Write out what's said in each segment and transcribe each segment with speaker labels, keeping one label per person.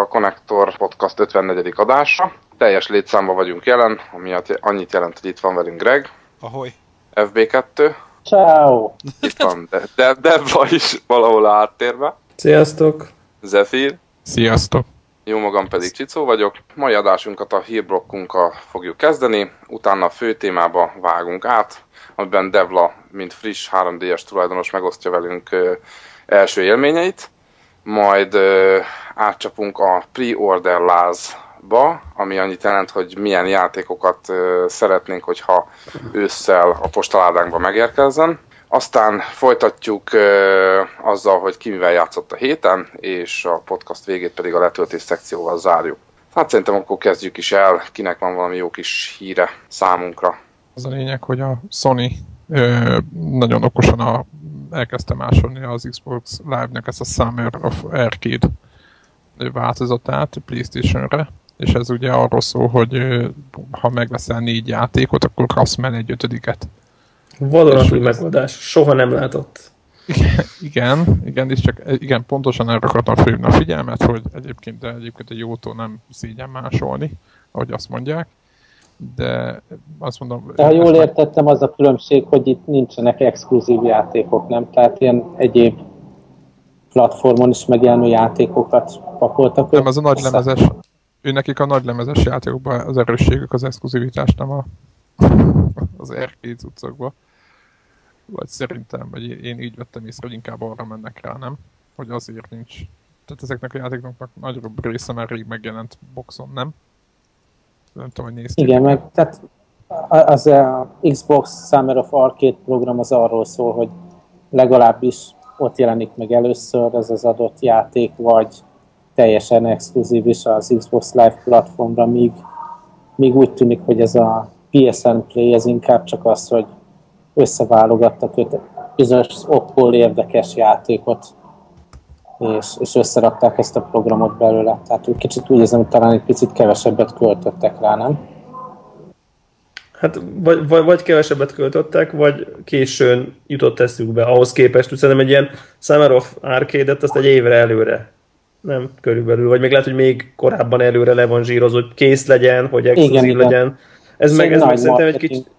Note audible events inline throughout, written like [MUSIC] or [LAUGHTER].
Speaker 1: A Connector Podcast 54. adása. Teljes létszámban vagyunk jelen, ami annyit jelent, hogy itt van velünk Greg.
Speaker 2: Ahoy.
Speaker 1: FB2.
Speaker 3: Ciao.
Speaker 1: Itt van de, de, Debba is valahol a háttérbe.
Speaker 3: Sziasztok.
Speaker 1: Zephyr.
Speaker 2: Sziasztok.
Speaker 1: Jó magam pedig Csicó vagyok. Mai adásunkat a hírblokkunkkal fogjuk kezdeni, utána a fő témába vágunk át, amiben Devla, mint friss 3D-es tulajdonos megosztja velünk első élményeit, majd átcsapunk a pre-order lázba, ami annyit jelent, hogy milyen játékokat szeretnénk, hogyha ősszel a postaládánkba megérkezzen. Aztán folytatjuk ö, azzal, hogy ki mivel játszott a héten, és a podcast végét pedig a letöltés szekcióval zárjuk. Hát szerintem akkor kezdjük is el, kinek van valami jó kis híre számunkra.
Speaker 2: Az a lényeg, hogy a Sony ö, nagyon okosan a, elkezdte másolni az Xbox Live-nek ezt a Summer of Arcade változatát Playstation-re, és ez ugye arról szól, hogy ha megveszel négy játékot, akkor kapsz mellé egy ötödiket.
Speaker 3: Vadonatúj megoldás, soha nem látott.
Speaker 2: Igen, igen, és csak igen, pontosan erre akartam felhívni a figyelmet, hogy egyébként, de egyébként egy jótól nem szégyen másolni, ahogy azt mondják, de azt mondom...
Speaker 4: De ha jól értettem, az a különbség, hogy itt nincsenek exkluzív játékok, nem? Tehát ilyen egyéb platformon is megjelenő játékokat pakoltak.
Speaker 2: Nem, az a nagylemezes, ő nekik a nagylemezes játékokban az erősségük az exkluzivitás, nem a, [LAUGHS] az arcade cuccokban. Vagy szerintem, vagy én így vettem észre, hogy inkább arra mennek rá, nem? Hogy azért nincs. Tehát ezeknek a játékoknak nagyobb része már rég megjelent boxon, nem? Nem tudom, hogy néztél.
Speaker 4: Igen, meg tehát az a Xbox Summer of Arcade program az arról szól, hogy legalábbis ott jelenik meg először ez az adott játék, vagy teljesen exkluzív is az Xbox Live platformra, míg, míg úgy tűnik, hogy ez a PSN Play, ez inkább csak az, hogy összeválogattak öt bizonyos okból érdekes játékot, és, és összerakták ezt a programot belőle. Tehát úgy kicsit úgy érzem, hogy talán egy picit kevesebbet költöttek rá, nem?
Speaker 3: Hát vagy, vagy, vagy kevesebbet költöttek, vagy későn jutott eszükbe ahhoz képest. Szerintem egy ilyen Summer of Arcade-et azt egy évre előre nem körülbelül, vagy még lehet, hogy még korábban előre le van zsírozva, hogy kész legyen, hogy exkluzív
Speaker 4: Igen,
Speaker 3: legyen. Ez meg, ez meg szerintem egy kicsit...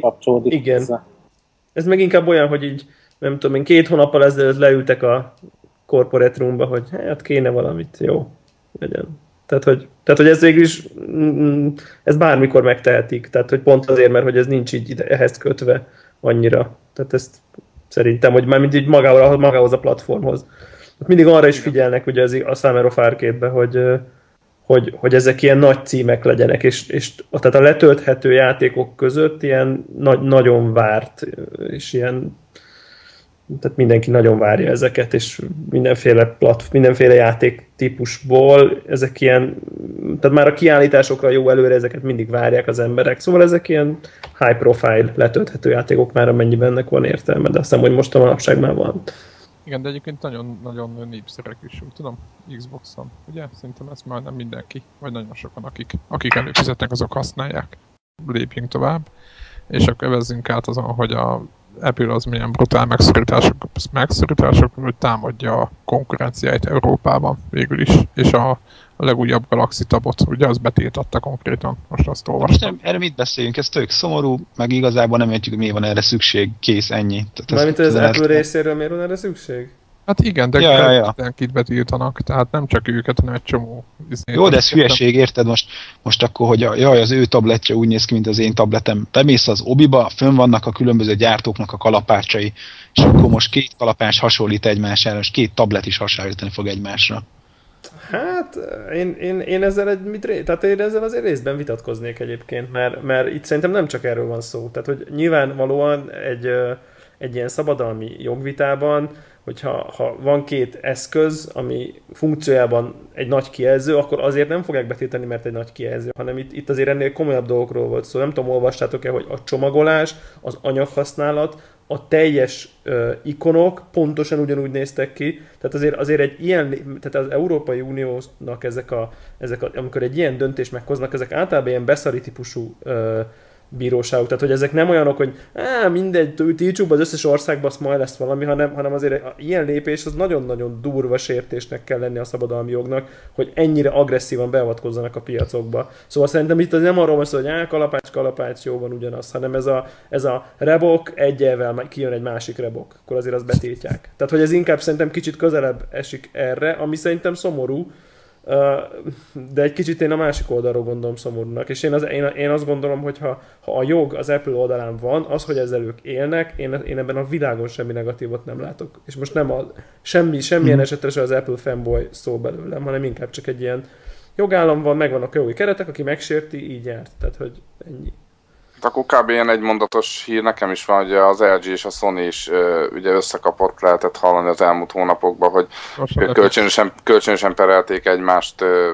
Speaker 4: kapcsolódik
Speaker 3: Igen.
Speaker 4: hozzá.
Speaker 3: Ez meg inkább olyan, hogy így, nem tudom én, két hónappal ezelőtt leültek a corporate roomba, hogy hát kéne valamit, jó, legyen. Tehát, hogy, tehát, hogy ez végül is, mm, ez bármikor megtehetik. Tehát, hogy pont azért, mert hogy ez nincs így ide, ehhez kötve annyira. Tehát ezt szerintem, hogy már mint így magához, magához a platformhoz. Mindig arra is figyelnek ugye az, a Summer of Arcade-be, hogy, hogy, hogy ezek ilyen nagy címek legyenek, és, és tehát a letölthető játékok között ilyen nagy, nagyon várt, és ilyen tehát mindenki nagyon várja ezeket, és mindenféle, plat, mindenféle játék típusból ezek ilyen, tehát már a kiállításokra jó előre ezeket mindig várják az emberek, szóval ezek ilyen high profile letölthető játékok már amennyiben ennek van értelme, de azt hiszem, hogy most a manapság már van.
Speaker 2: Igen, de egyébként nagyon, nagyon népszerek is, úgy tudom, Xboxon. Ugye? Szerintem ezt már nem mindenki, vagy nagyon sokan, akik, akik előfizetnek, azok használják. Lépjünk tovább. És akkor evezzünk át azon, hogy a Apple az milyen brutál megszorítások, megszorítások hogy támadja a konkurenciáit Európában végül is, és a, a legújabb Galaxy tabot, ugye az betiltatta konkrétan, most azt
Speaker 5: Most
Speaker 2: olvastam.
Speaker 5: nem, erre mit beszéljünk? Ez tök szomorú, meg igazából nem értjük, hogy miért van erre szükség, kész, ennyi. Tehát ez-
Speaker 3: Mármint, hogy az
Speaker 5: ez-
Speaker 3: Apple részéről miért van erre szükség?
Speaker 2: Hát igen, de
Speaker 5: Ja, ja, ja.
Speaker 2: mindenkit betiltanak, tehát nem csak őket, hanem egy csomó.
Speaker 5: Jó, de ez hülyeség, érted? Most, most akkor, hogy a, jaj, az ő tabletje úgy néz ki, mint az én tabletem. Bemész az obiba, fönn vannak a különböző gyártóknak a kalapácsai, és akkor most két kalapács hasonlít egymására, és két tablet is hasonlítani fog egymásra.
Speaker 3: Hát, én, én, én ezzel egy, mit, ré- tehát én ezzel azért részben vitatkoznék egyébként, mert, mert itt szerintem nem csak erről van szó. Tehát, hogy nyilvánvalóan egy, egy ilyen szabadalmi jogvitában, hogyha ha van két eszköz, ami funkciójában egy nagy kijelző, akkor azért nem fogják betiltani, mert egy nagy kijelző, hanem itt, itt azért ennél komolyabb dolgokról volt szó. Nem tudom, olvastátok-e, hogy a csomagolás, az anyaghasználat, a teljes ö, ikonok pontosan ugyanúgy néztek ki. Tehát azért, azért egy ilyen, tehát az Európai Uniónak ezek a, ezek a, amikor egy ilyen döntést meghoznak, ezek általában ilyen beszari típusú ö, bíróságok. Tehát, hogy ezek nem olyanok, hogy á, mindegy, tiltsuk az összes országban, azt majd lesz valami, hanem, hanem azért ilyen lépés az nagyon-nagyon durva sértésnek kell lenni a szabadalmi jognak, hogy ennyire agresszívan beavatkozzanak a piacokba. Szóval szerintem itt az nem arról van szó, hogy á, kalapács, kalapács, jó van ugyanaz, hanem ez a, ez a rebok egyelvel kijön egy másik rebok, akkor azért azt betiltják. Tehát, hogy ez inkább szerintem kicsit közelebb esik erre, ami szerintem szomorú, de egy kicsit én a másik oldalról gondolom szomorúnak, és én, az, én, én azt gondolom, hogy ha, ha a jog az Apple oldalán van, az, hogy ezzel ők élnek, én, én ebben a világon semmi negatívot nem látok. És most nem a, semmi, semmilyen mm. esetre se az Apple fanboy szó belőlem, hanem inkább csak egy ilyen jogállam van, megvannak a jogi keretek, aki megsérti, így járt. Tehát, hogy ennyi.
Speaker 1: Hát akkor kb. ilyen egy mondatos hír nekem is van, hogy az LG és a Sony is ugye összekapott, lehetett hallani az elmúlt hónapokban, hogy kölcsönösen, kölcsönösen perelték egymást ö,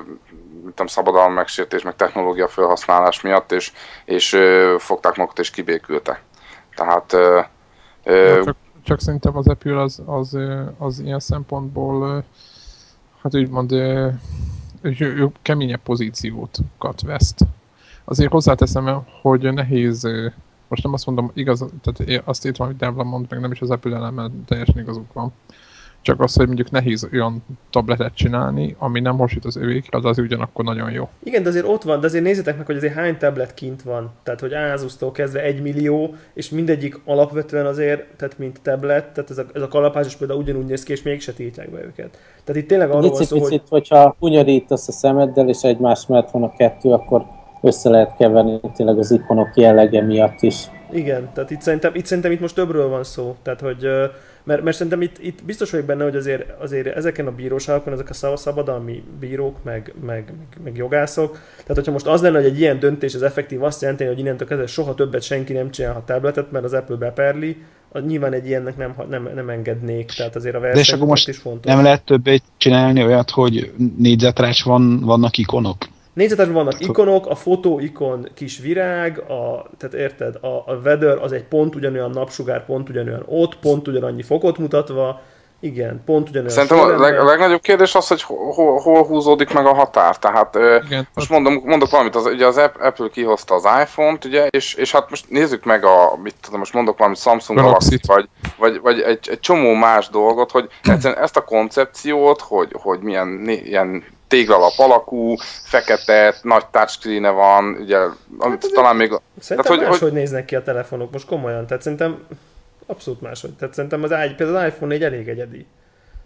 Speaker 1: tudom, szabadalom megsértés, meg technológia felhasználás miatt, és, és fogták magukat és kibékültek. Tehát... Ö,
Speaker 2: csak, csak szerintem az Apple az, az, az ilyen szempontból hát úgymond keményebb pozíciót veszt azért hozzáteszem, hogy nehéz, most nem azt mondom, igaz, tehát azt írtam, hogy Devla mond, meg nem is az Apple elemmel teljesen igazuk van. Csak az, hogy mondjuk nehéz olyan tabletet csinálni, ami nem hasonlít az övékre, az az ugyanakkor nagyon jó.
Speaker 3: Igen, de azért ott van, de azért nézzétek meg, hogy azért hány tablet kint van. Tehát, hogy Asus-tól kezdve egy millió, és mindegyik alapvetően azért, tehát mint tablet, tehát ez a, ez a kalapás is például ugyanúgy néz ki, és mégse tiltják be őket. Tehát itt tényleg arról van szó,
Speaker 4: hogy... hogyha hunyorítasz a szemeddel, és egymás mellett van a kettő, akkor össze lehet keverni tényleg az ikonok jellege miatt is.
Speaker 3: Igen, tehát itt szerintem, itt szerintem itt most többről van szó. Tehát, hogy, mert, mert szerintem itt, itt biztos vagyok benne, hogy azért, azért ezeken a bíróságokon, ezek a szabadalmi bírók, meg, meg, meg, meg jogászok, tehát hogyha most az lenne, hogy egy ilyen döntés az effektív azt jelenti, hogy innentől kezdve soha többet senki nem csinálhat tabletet, mert az Apple beperli, nyilván egy ilyennek nem, nem, nem engednék, tehát azért a verseny
Speaker 5: De és akkor most is fontos. nem lehet többet csinálni olyat, hogy négyzetrács van, vannak ikonok?
Speaker 3: Négyzetesben vannak ikonok, a fotó ikon kis virág, a, tehát érted, a, a weather az egy pont ugyanolyan napsugár, pont ugyanolyan ott, pont ugyanannyi fokot mutatva, igen, pont ugyanolyan.
Speaker 1: Szerintem a, leg, a legnagyobb kérdés az, hogy hol, hol húzódik meg a határ. Tehát Igen, most mondom, mondok valamit, az, ugye az Apple kihozta az iPhone-t, ugye, és, és hát most nézzük meg a, mit tudom, most mondok valami Samsung galaxy vagy, vagy, vagy egy, egy csomó más dolgot, hogy egyszerűen ezt a koncepciót, hogy, hogy milyen ilyen téglalap alakú, fekete, nagy touchscreen van, ugye, amit hát talán még...
Speaker 3: Szerintem hát, hogy, máshogy hogy... néznek ki a telefonok, most komolyan, tehát szerintem abszolút máshogy. Tehát szerintem az, például az iPhone 4 elég egyedi.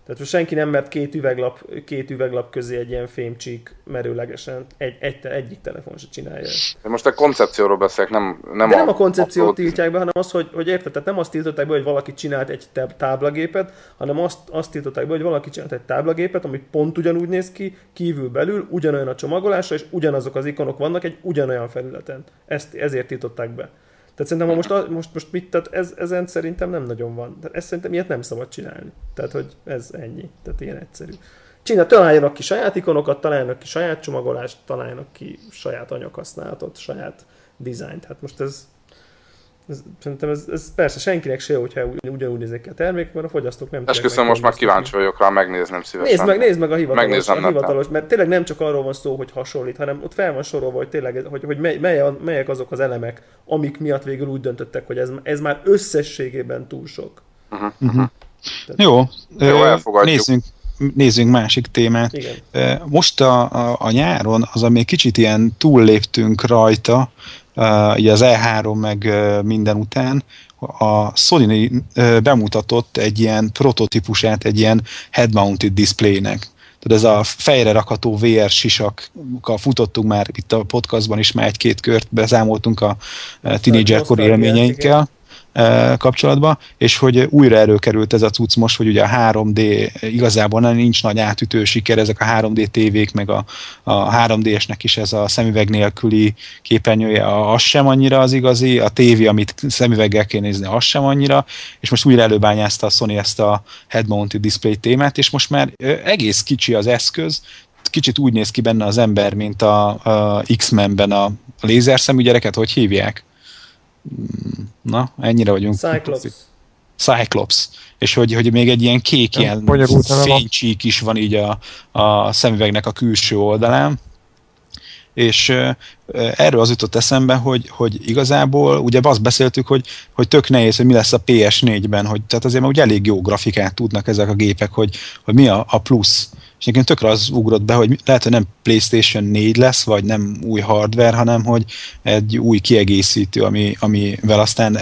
Speaker 3: Tehát most senki nem mert két üveglap, két üveglap közé egy ilyen fémcsík merőlegesen egy, egy, egyik telefon se csinálja.
Speaker 1: De most a koncepcióról beszélek, nem, nem
Speaker 3: De a, nem a koncepciót a... tiltják be, hanem az, hogy, hogy érted, tehát nem azt tiltották be, hogy valaki csinált egy táblagépet, hanem azt, azt tiltották be, hogy valaki csinált egy táblagépet, ami pont ugyanúgy néz ki, kívül belül, ugyanolyan a csomagolása, és ugyanazok az ikonok vannak egy ugyanolyan felületen. Ezt, ezért tiltották be. Tehát szerintem, ha most, most, most mit, tehát ez, ezen szerintem nem nagyon van. Tehát ezt szerintem ilyet nem szabad csinálni. Tehát, hogy ez ennyi. Tehát ilyen egyszerű. Csinál, találjanak ki saját ikonokat, találjanak ki saját csomagolást, találjanak ki saját anyaghasználatot, saját dizájnt. Hát most ez, ez, szerintem ez, ez, persze senkinek se jó, hogyha ugyanúgy nézik ki a termék, mert a fogyasztók nem
Speaker 1: Esküszöm, most már kíváncsi vagyok rá, megnézném szívesen.
Speaker 3: Nézd meg, nézd meg a hivatalos, a hivatalos mert tényleg nem csak arról van szó, hogy hasonlít, hanem ott fel van sorolva, hogy tényleg, hogy, hogy mely, mely, melyek azok az elemek, amik miatt végül úgy döntöttek, hogy ez, ez már összességében túl sok.
Speaker 5: Uh-huh. Uh-huh. Tehát, jó, jó elfogadjuk. nézzünk, nézzünk másik témát. Igen. Most a, a, a nyáron, az, ami kicsit ilyen túlléptünk rajta, ugye az E3 meg minden után, a Sony bemutatott egy ilyen prototípusát egy ilyen head-mounted displaynek. Tehát ez a fejre rakható VR sisakkal futottunk már itt a podcastban is már egy-két kört, bezámoltunk a tínédzserkori élményeinkkel kapcsolatban, és hogy újra előkerült ez a cucc most, hogy ugye a 3D igazából nem nincs nagy átütő siker, ezek a 3D tévék, meg a, a 3D-esnek is ez a szemüveg nélküli képernyője, az sem annyira az igazi, a tévé, amit szemüveggel kell nézni, az sem annyira, és most újra előbányázta a Sony ezt a head-mounted display témát, és most már egész kicsi az eszköz, kicsit úgy néz ki benne az ember, mint a, a X-Men-ben a lézerszemű gyereket, hogy hívják? Na, ennyire vagyunk.
Speaker 3: Cyclops.
Speaker 5: Cyclops. És hogy, hogy még egy ilyen kék, ilyen fénycsík is van így a, a szemüvegnek a külső oldalán. És erről az jutott eszembe, hogy, hogy igazából ugye azt beszéltük, hogy, hogy tök nehéz, hogy mi lesz a PS4-ben, hogy tehát azért már ugye elég jó grafikát tudnak ezek a gépek, hogy, hogy mi a, a plusz. És nekem tökre az ugrott be, hogy lehet, hogy nem PlayStation 4 lesz, vagy nem új hardware, hanem hogy egy új kiegészítő, ami, amivel aztán,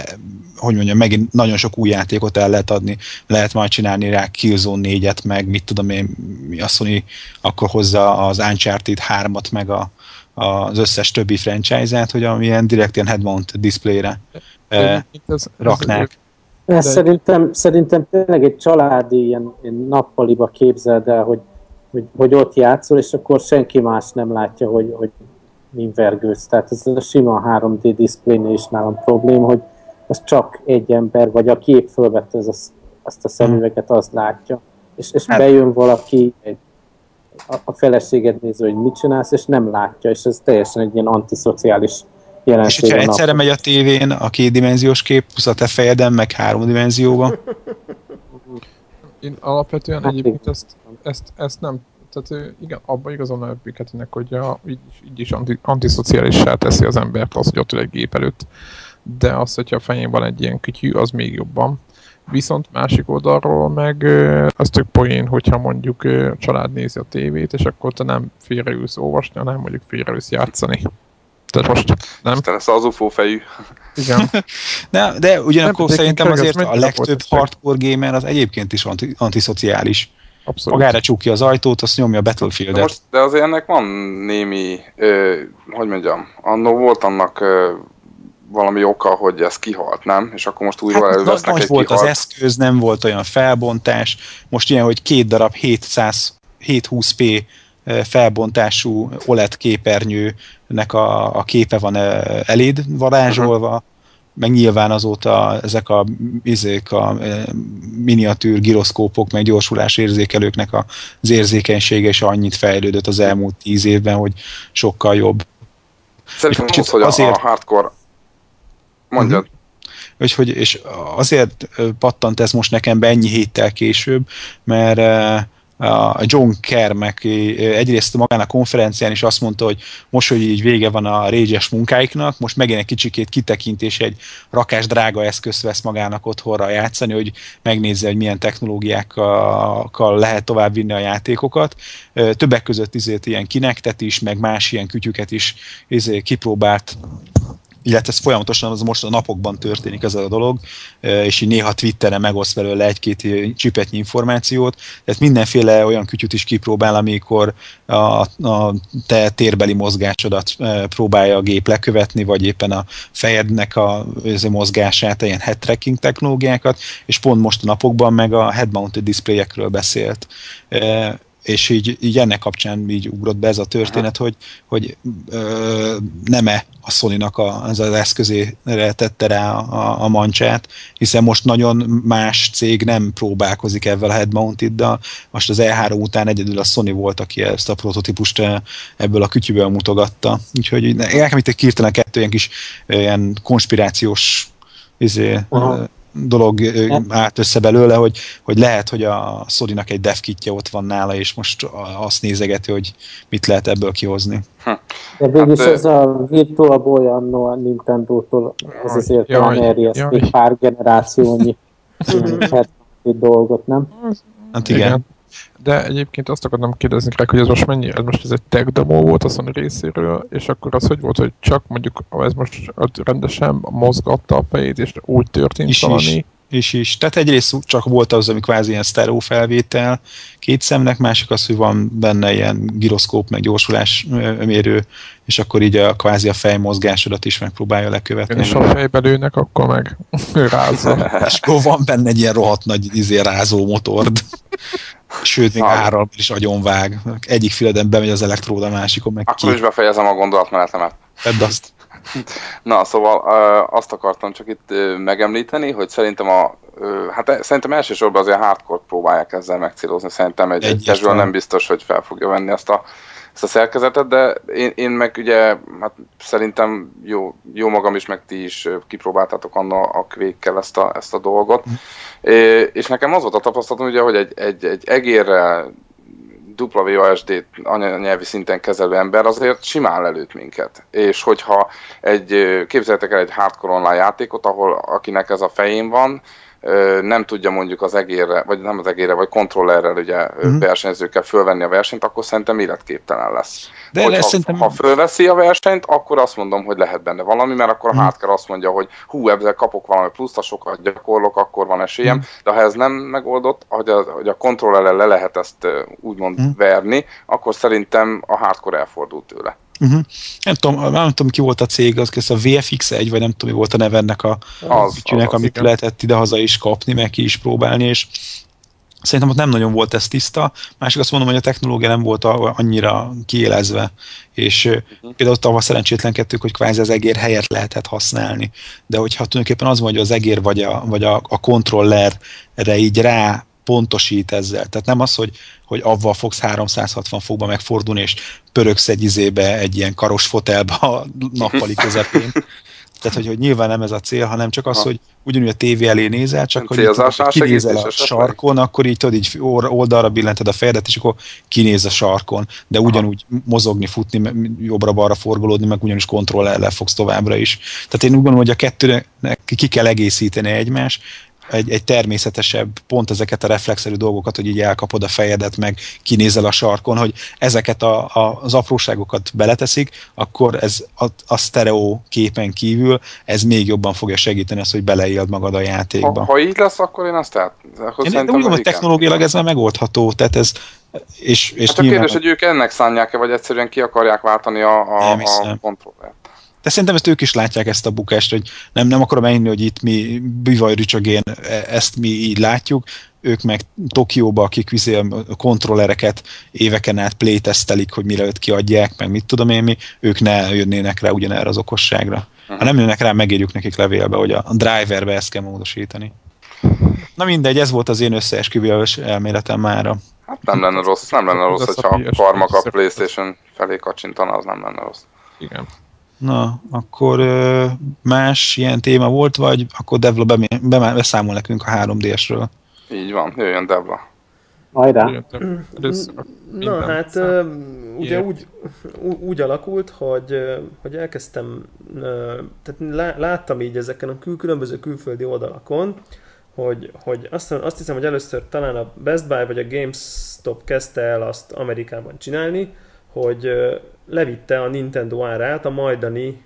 Speaker 5: hogy mondjam, megint nagyon sok új játékot el lehet adni. Lehet majd csinálni rá Killzone 4-et, meg mit tudom én, mi a Sony akkor hozza az Uncharted 3-at, meg a, az összes többi franchise-át, hogy amilyen direkt ilyen head-mount displayre eh, raknák.
Speaker 4: De... szerintem, szerintem tényleg egy családi ilyen, ilyen nappaliba képzeld el, hogy, hogy, hogy ott játszol, és akkor senki más nem látja, hogy, hogy mi vergődsz. Tehát ez a sima 3D display is nálam probléma, hogy az csak egy ember, vagy a kép fölvette az, azt a szemüveget, az látja. És, és hát. bejön valaki, egy a, a feleséged néző, hogy mit csinálsz, és nem látja, és ez teljesen egy ilyen antiszociális jelenség.
Speaker 5: És hogyha egyszerre megy a tévén a kétdimenziós kép, plusz a te fejeden, meg háromdimenzióban.
Speaker 2: Én alapvetően hát egyébként ezt, ezt, ezt nem tehát igen, abban igazon a Piketinek, hogy a, így, így is anti, antiszociálissá teszi az embert az, hogy ott ül egy gép előtt. De az, hogyha a fején van egy ilyen kütyű, az még jobban. Viszont másik oldalról meg az tök poén, hogyha mondjuk a család nézi a tévét, és akkor te nem félreülsz olvasni, hanem mondjuk félreülsz játszani. Tehát most nem.
Speaker 1: Te lesz az UFO fejű.
Speaker 2: Igen. [LAUGHS]
Speaker 5: de, de ugyanakkor nem, szerintem azért a legtöbb hardcore gamer az egyébként is anti, antiszociális. Abszolút. Magára csukja az ajtót, azt nyomja a Battlefield-et. De, most,
Speaker 1: de azért ennek van némi, ö, hogy mondjam, annó volt annak ö, valami oka, hogy ez kihalt, nem? És akkor most újra hát, elővesznek nagy
Speaker 5: egy volt kihalt. az eszköz, nem volt olyan felbontás. Most ilyen, hogy két darab 700, 720p felbontású OLED képernyőnek a, a képe van eléd varázsolva, uh-huh. meg nyilván azóta ezek a, ezek a miniatűr giroszkópok, meg gyorsulás érzékelőknek az érzékenysége is annyit fejlődött az elmúlt tíz évben, hogy sokkal jobb.
Speaker 1: Szerintem az, hogy azért, a hardcore Mondjad. Uh-huh.
Speaker 5: Úgyhogy, és azért pattant ez most nekem be ennyi héttel később, mert a John Kermek egyrészt magán a konferencián is azt mondta, hogy most, hogy így vége van a régyes munkáiknak, most megint egy kicsikét kitekintés, egy rakás drága eszközt vesz magának otthonra játszani, hogy megnézze, hogy milyen technológiákkal lehet tovább vinni a játékokat. Többek között izért ilyen kinektet is, meg más ilyen kütyüket is izé kipróbált illetve ez folyamatosan az most a napokban történik ez a dolog, és így néha Twitteren megoszt belőle egy-két csipetnyi információt, tehát mindenféle olyan kütyüt is kipróbál, amikor a, a te térbeli mozgásodat próbálja a gép lekövetni, vagy éppen a fejednek a, mozgását, ilyen head tracking technológiákat, és pont most a napokban meg a head-mounted displayekről beszélt és így, így ennek kapcsán így ugrott be ez a történet, hogy, hogy ö, nem-e a Sony-nak a, az, az eszközére tette rá a, a mancsát, hiszen most nagyon más cég nem próbálkozik ebben a head mounted most az E3 után egyedül a Sony volt, aki ezt a prototípust ebből a kütyűből mutogatta. Úgyhogy nekem itt egy kirtelen kettő ilyen kis ilyen konspirációs izé, dolog állt össze belőle, hogy, hogy lehet, hogy a sony egy dev kitje ott van nála, és most azt nézegeti, hogy mit lehet ebből kihozni.
Speaker 4: Hm. De végülis hát, ez a Virtual Boy annó a Nintendo-tól, ez azért jaj, jaj. egy pár generációnyi [LAUGHS] [LAUGHS] dolgot, nem?
Speaker 5: Hát igen. igen.
Speaker 2: De egyébként azt akartam kérdezni rá, hogy ez most mennyi, ez most ez egy tech demo volt a Sony részéről, és akkor az hogy volt, hogy csak mondjuk ez most rendesen mozgatta a fejét, és úgy történt is valami? Is.
Speaker 5: Is, is. Tehát egyrészt csak volt az, ami kvázi ilyen sztereó felvétel két szemnek, másik az, hogy van benne ilyen gyroszkóp, meg gyorsulás mérő, és akkor így a kvázi a fejmozgásodat is megpróbálja lekövetni.
Speaker 2: És a fejbe lőnek, akkor meg [LAUGHS] rázza.
Speaker 5: és akkor van benne egy ilyen rohadt nagy izé, rázó motord. Sőt, még árral is agyonvág. Egyik füleden bemegy az elektróda, másikon meg
Speaker 1: Akkor ki. is befejezem a gondolatmenetemet.
Speaker 5: Tedd azt.
Speaker 1: Na, szóval azt akartam csak itt megemlíteni, hogy szerintem a hát e, szerintem elsősorban azért hardcore próbálják ezzel megcélozni. Szerintem egy, egy casual nem biztos, hogy fel fogja venni ezt a, ezt a szerkezetet, de én, én meg ugye, hát szerintem jó, jó magam is, meg ti is kipróbáltátok anna a kvékkel ezt a, ezt a dolgot. Mm. É, és nekem az volt a tapasztalatom, ugye, hogy egy, egy, egy egérrel WASD-t anyanyelvi szinten kezelő ember azért simán lelőtt minket. És hogyha egy, képzeljétek el egy hardcore online játékot, ahol akinek ez a fején van, nem tudja mondjuk az egérre, vagy nem az egérre, vagy kontrollerrel ugye mm. versenyzőkkel fölvenni a versenyt, akkor szerintem életképtelen lesz. De Hogyha, szerintem... ha fölveszi a versenyt, akkor azt mondom, hogy lehet benne valami, mert akkor a mm. hardcore azt mondja, hogy hú, ezzel kapok valami pluszt, ha sokat gyakorlok, akkor van esélyem, mm. de ha ez nem megoldott, hogy a, hogy a kontrollerrel le lehet ezt úgymond mm. verni, akkor szerintem a hardcore elfordult tőle.
Speaker 5: Uh-huh. Nem, tudom, nem tudom, ki volt a cég, az ez a VFX1, vagy nem tudom, mi volt a neve ennek a az, ügyűnek, amit igen. lehetett idehaza is kapni, meg ki is próbálni, és Szerintem ott nem nagyon volt ez tiszta. Másik azt mondom, hogy a technológia nem volt annyira kiélezve, és uh-huh. például tavaly szerencsétlenkedtük, hogy kvázi az egér helyet lehetett használni. De hogyha tulajdonképpen az van, hogy az egér vagy a, vagy a, a kontrollerre így rá pontosít ezzel. Tehát nem az, hogy, hogy avval fogsz 360 fokba megfordulni, és pöröksz egy izébe, egy ilyen karos fotelba a nappali [LAUGHS] közepén. Tehát, hogy, hogy nyilván nem ez a cél, hanem csak az, ha. hogy ugyanúgy a tévé elé nézel, csak hogy, hogy kinézel a sarkon, akkor így tudod, így oldalra billented a fejedet, és akkor kinéz a sarkon, de ugyanúgy Aha. mozogni, futni, jobbra-balra forgolódni, meg ugyanis kontrollerrel fogsz továbbra is. Tehát én úgy gondolom, hogy a kettőnek ki kell egészíteni egymást, egy, egy természetesebb, pont ezeket a reflexerű dolgokat, hogy így elkapod a fejedet, meg kinézel a sarkon, hogy ezeket a, a, az apróságokat beleteszik, akkor ez a, a sztereó képen kívül, ez még jobban fogja segíteni azt, hogy beleéld magad a játékba.
Speaker 1: Ha, ha így lesz, akkor én azt át... Akkor
Speaker 5: én úgy gondolom, hogy technológiailag ez már megoldható, tehát ez és, és
Speaker 1: hát a kérdés, hogy ők ennek szánják-e, vagy egyszerűen ki akarják váltani a, a, a kontrollert.
Speaker 5: De szerintem ezt ők is látják ezt a bukást, hogy nem, nem akarom elhinni, hogy itt mi bivaj rücsögén ezt mi így látjuk, ők meg Tokióba, akik viszi a kontrollereket éveken át playtesztelik, hogy mire őt kiadják, meg mit tudom én mi, ők ne jönnének rá ugyanerre az okosságra. Ha nem jönnek rá, megírjuk nekik levélbe, hogy a driverbe ezt kell módosítani. Na mindegy, ez volt az én összeesküvős elméletem mára.
Speaker 1: Hát nem lenne rossz, nem lenne rossz, hogyha a Karmak a Playstation felé kacsintana, az nem lenne rossz.
Speaker 2: Igen.
Speaker 5: Na, akkor más ilyen téma volt, vagy akkor Devla beszámol nekünk a 3DS-ről?
Speaker 1: Így van, jöjjön Devla.
Speaker 4: Hajrá!
Speaker 3: Na hát, ugye úgy, úgy alakult, hogy, hogy elkezdtem, tehát láttam így ezeken a kül, különböző külföldi oldalakon, hogy, hogy azt, azt hiszem, hogy először talán a Best Buy vagy a GameStop kezdte el azt Amerikában csinálni, hogy levitte a Nintendo árát a majdani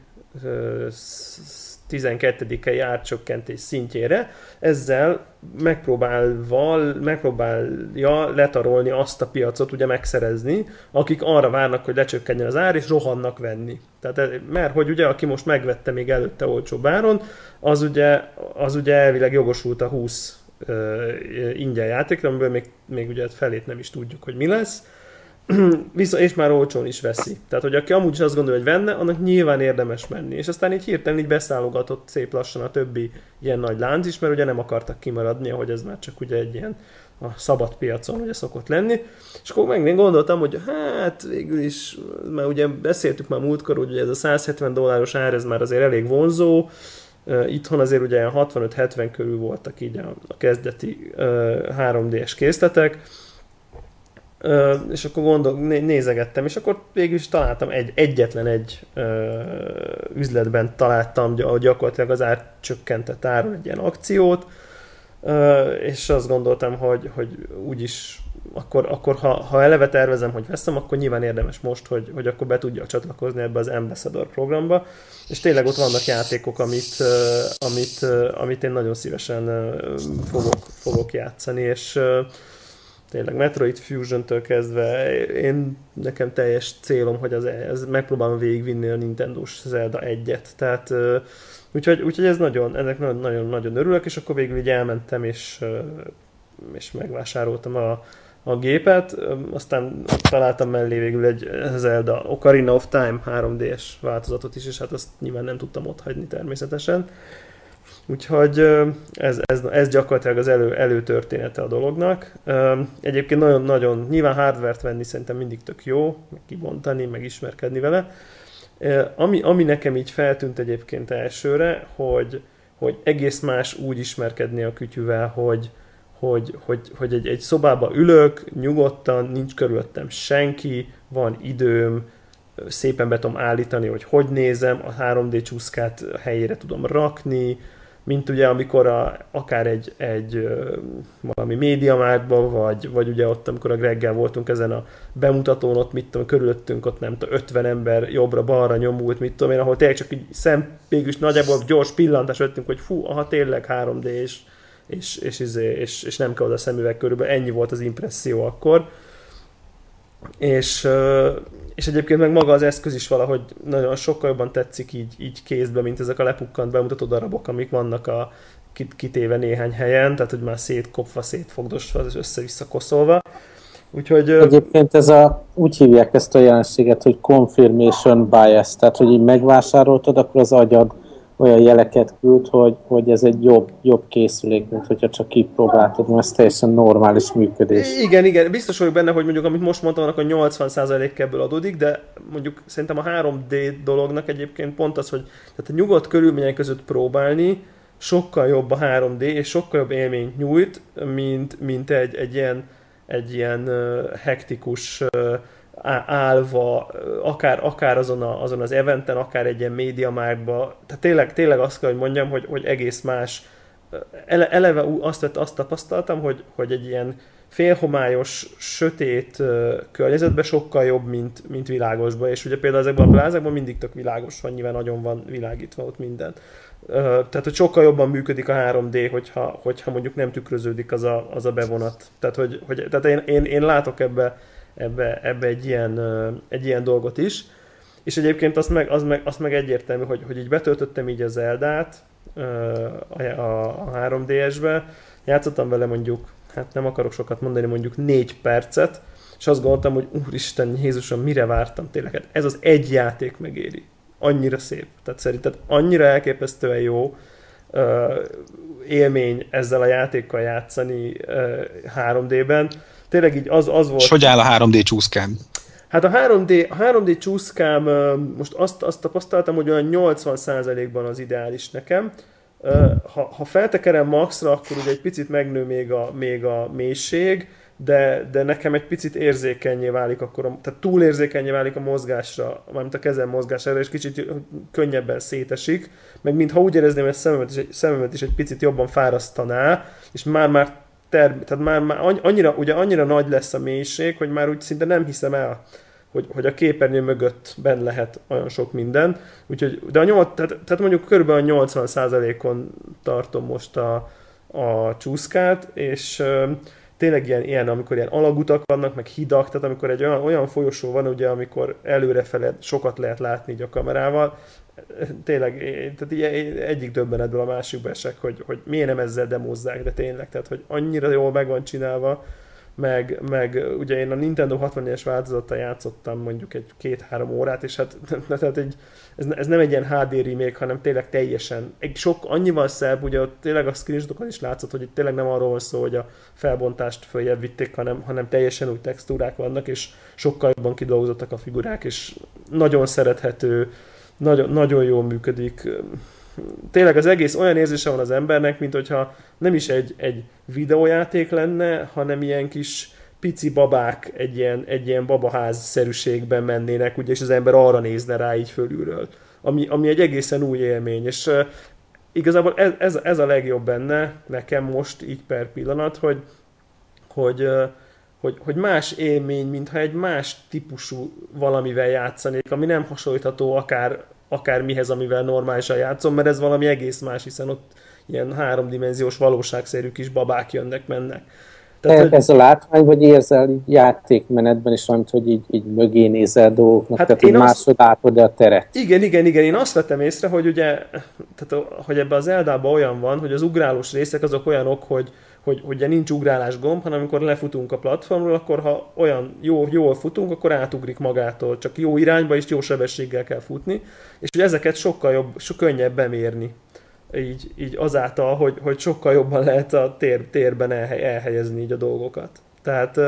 Speaker 3: 12-i árcsökkentés szintjére, ezzel megpróbálva, megpróbálja letarolni azt a piacot, ugye megszerezni, akik arra várnak, hogy lecsökkenjen az ár, és rohannak venni. Tehát, mert hogy ugye, aki most megvette még előtte olcsó báron, az ugye, az ugye elvileg jogosult a 20 uh, ingyen játékra, amiből még, még ugye felét nem is tudjuk, hogy mi lesz, [CLEARS THROAT] Vissza, és már olcsón is veszi. Tehát, hogy aki amúgy is azt gondolja, hogy venne, annak nyilván érdemes menni. És aztán így hirtelen így beszálogatott szép lassan a többi ilyen nagy lánc is, mert ugye nem akartak kimaradni, hogy ez már csak ugye egy ilyen a szabad piacon ugye szokott lenni. És akkor meg gondoltam, hogy hát végül is, mert ugye beszéltük már múltkor, hogy ez a 170 dolláros ár, ez már azért elég vonzó, Itthon azért ugye 65-70 körül voltak így a, a kezdeti 3D-s készletek, És akkor gondol, né, nézegettem, és akkor végül is találtam egy, egyetlen egy ö, üzletben találtam gyakorlatilag az árcsökkentett áron egy ilyen akciót, ö, és azt gondoltam, hogy, hogy úgyis akkor, akkor ha, ha eleve tervezem, hogy veszem, akkor nyilván érdemes most, hogy, hogy akkor be tudjak csatlakozni ebbe az Ambassador programba, és tényleg ott vannak játékok, amit, amit, amit én nagyon szívesen fogok, fogok játszani, és tényleg Metroid Fusion-től kezdve én, nekem teljes célom, hogy az, ez megpróbálom végigvinni a Nintendo-s Zelda 1-et, tehát úgyhogy, úgyhogy ez nagyon, ennek nagyon-nagyon örülök, és akkor végül így elmentem, és, és megvásároltam a, a gépet, aztán találtam mellé végül egy Zelda Ocarina of Time 3D-s változatot is, és hát azt nyilván nem tudtam ott hagyni természetesen. Úgyhogy ez, ez, ez gyakorlatilag az elő, előtörténete a dolognak. Egyébként nagyon-nagyon, nyilván hardvert venni szerintem mindig tök jó, meg kibontani, meg ismerkedni vele. Ami, ami nekem így feltűnt egyébként elsőre, hogy, hogy egész más úgy ismerkedni a kütyüvel, hogy, hogy, hogy, hogy egy, egy szobába ülök, nyugodtan, nincs körülöttem senki, van időm, szépen be tudom állítani, hogy hogy nézem, a 3D csúszkát helyére tudom rakni, mint ugye amikor a, akár egy, egy valami médiamárkban, vagy, vagy ugye ott, amikor a Greggel voltunk ezen a bemutatón, ott mit tudom, körülöttünk ott nem tudom, 50 ember jobbra-balra nyomult, mit tudom én, ahol tényleg csak így szem, mégis nagyjából gyors pillantás vettünk, hogy fú, aha, tényleg 3D, és, és, és, és, és, és nem kell oda szemüveg körülbelül, ennyi volt az impresszió akkor. És, és egyébként meg maga az eszköz is valahogy nagyon sokkal jobban tetszik így, így kézbe, mint ezek a lepukkant bemutató darabok, amik vannak a kitéve néhány helyen, tehát hogy már szétkopva, szétfogdosva, össze-vissza koszolva.
Speaker 4: Úgyhogy, Egyébként ez a, úgy hívják ezt a jelenséget, hogy confirmation bias, tehát hogy így megvásároltad, akkor az agyad olyan jeleket küld, hogy, hogy ez egy jobb, jobb készülék, mint hogyha csak kipróbáltad, mert ez teljesen normális működés.
Speaker 3: Igen, igen, biztos vagyok benne, hogy mondjuk amit most mondtam, a 80% ebből adódik, de mondjuk szerintem a 3D dolognak egyébként pont az, hogy tehát a nyugodt körülmények között próbálni, sokkal jobb a 3D, és sokkal jobb élményt nyújt, mint, mint egy, egy ilyen, egy ilyen uh, hektikus uh, állva, akár, akár azon, a, azon az eventen, akár egy ilyen médiamárkba. Tehát tényleg, tényleg azt kell, hogy mondjam, hogy, hogy egész más. Ele, eleve azt, azt tapasztaltam, hogy, hogy egy ilyen félhomályos, sötét környezetben sokkal jobb, mint, mint világosban. És ugye például ezekben a plázákban mindig tök világos van, nyilván nagyon van világítva ott minden. Tehát, hogy sokkal jobban működik a 3D, hogyha, hogyha mondjuk nem tükröződik az a, az a bevonat. Tehát, hogy, hogy, tehát én, én, én látok ebbe ebbe, ebbe egy, ilyen, egy ilyen dolgot is. És egyébként azt meg, az meg, azt meg egyértelmű, hogy, hogy így betöltöttem így az Eldát a, a, a 3DS-be, játszottam vele mondjuk, hát nem akarok sokat mondani, mondjuk négy percet, és azt gondoltam, hogy úristen, Jézusom, mire vártam tényleg? Hát ez az egy játék megéri. Annyira szép. Tehát szerinted annyira elképesztően jó uh, élmény ezzel a játékkal játszani uh, 3D-ben, tényleg így az, az volt. És
Speaker 5: hogy áll a 3D csúszkám?
Speaker 3: Hát a 3D, a 3D csúszkám, most azt, azt tapasztaltam, hogy olyan 80%-ban az ideális nekem. Ha, ha feltekerem maxra, akkor ugye egy picit megnő még a, még a mélység, de, de nekem egy picit érzékenyé válik akkor, a, tehát túl érzékenyé válik a mozgásra, mármint a kezem mozgására, és kicsit könnyebben szétesik, meg mintha úgy érezném, hogy a szememet is, szememet is egy picit jobban fárasztaná, és már-már term, tehát már, már annyira, ugye annyira nagy lesz a mélység, hogy már úgy szinte nem hiszem el, hogy, hogy a képernyő mögött benne lehet olyan sok minden. Úgyhogy, de a nyolc, tehát, tehát mondjuk körülbelül a 80%-on tartom most a, a csúszkát, és ö, tényleg ilyen, ilyen, amikor ilyen alagutak vannak, meg hidak, tehát amikor egy olyan, olyan folyosó van, ugye, amikor előrefele sokat lehet látni így a kamerával, tényleg, tehát így egyik döbbenetből a másikba esek, hogy, hogy miért nem ezzel demozzák, de tényleg, tehát hogy annyira jól meg van csinálva, meg, meg ugye én a Nintendo 64-es változattal játszottam mondjuk egy két-három órát, és hát [LAUGHS] tehát egy, ez, ez, nem egy ilyen HD remake, hanem tényleg teljesen, egy sok, annyival szebb, ugye ott tényleg a screenshotokon is látszott, hogy itt tényleg nem arról van szó, hogy a felbontást följebb vitték, hanem, hanem teljesen új textúrák vannak, és sokkal jobban kidolgozottak a figurák, és nagyon szerethető, nagyon, nagyon jól működik. Tényleg az egész olyan érzése van az embernek, mint hogyha nem is egy, egy videójáték lenne, hanem ilyen kis pici babák egy ilyen, egy ilyen babaház-szerűségben mennének, ugye, és az ember arra nézne rá így fölülről. Ami, ami egy egészen új élmény, és igazából ez, ez, ez a legjobb benne nekem most így per pillanat, hogy, hogy uh, hogy, hogy más élmény, mintha egy más típusú valamivel játszanék, ami nem hasonlítható akár, akár mihez, amivel normálisan játszom, mert ez valami egész más, hiszen ott ilyen háromdimenziós valóságszerű kis babák jönnek, mennek.
Speaker 4: Tehát, ez hogy... a látvány, vagy érzel így játékmenetben is valamit, hogy így, így mögé nézel dolgoknak, hát tehát én hogy másod azt... átod a teret.
Speaker 3: Igen, igen, igen, én azt vettem észre, hogy ugye, tehát, hogy ebbe az Eldában olyan van, hogy az ugrálós részek azok olyanok, hogy, hogy, hogy nincs ugrálás gomb, hanem amikor lefutunk a platformról, akkor ha olyan jó, jól futunk, akkor átugrik magától, csak jó irányba és jó sebességgel kell futni, és hogy ezeket sokkal jobb, sokkal könnyebb bemérni. Így, így azáltal, hogy, hogy sokkal jobban lehet a tér, térben elhely, elhelyezni így a dolgokat. Tehát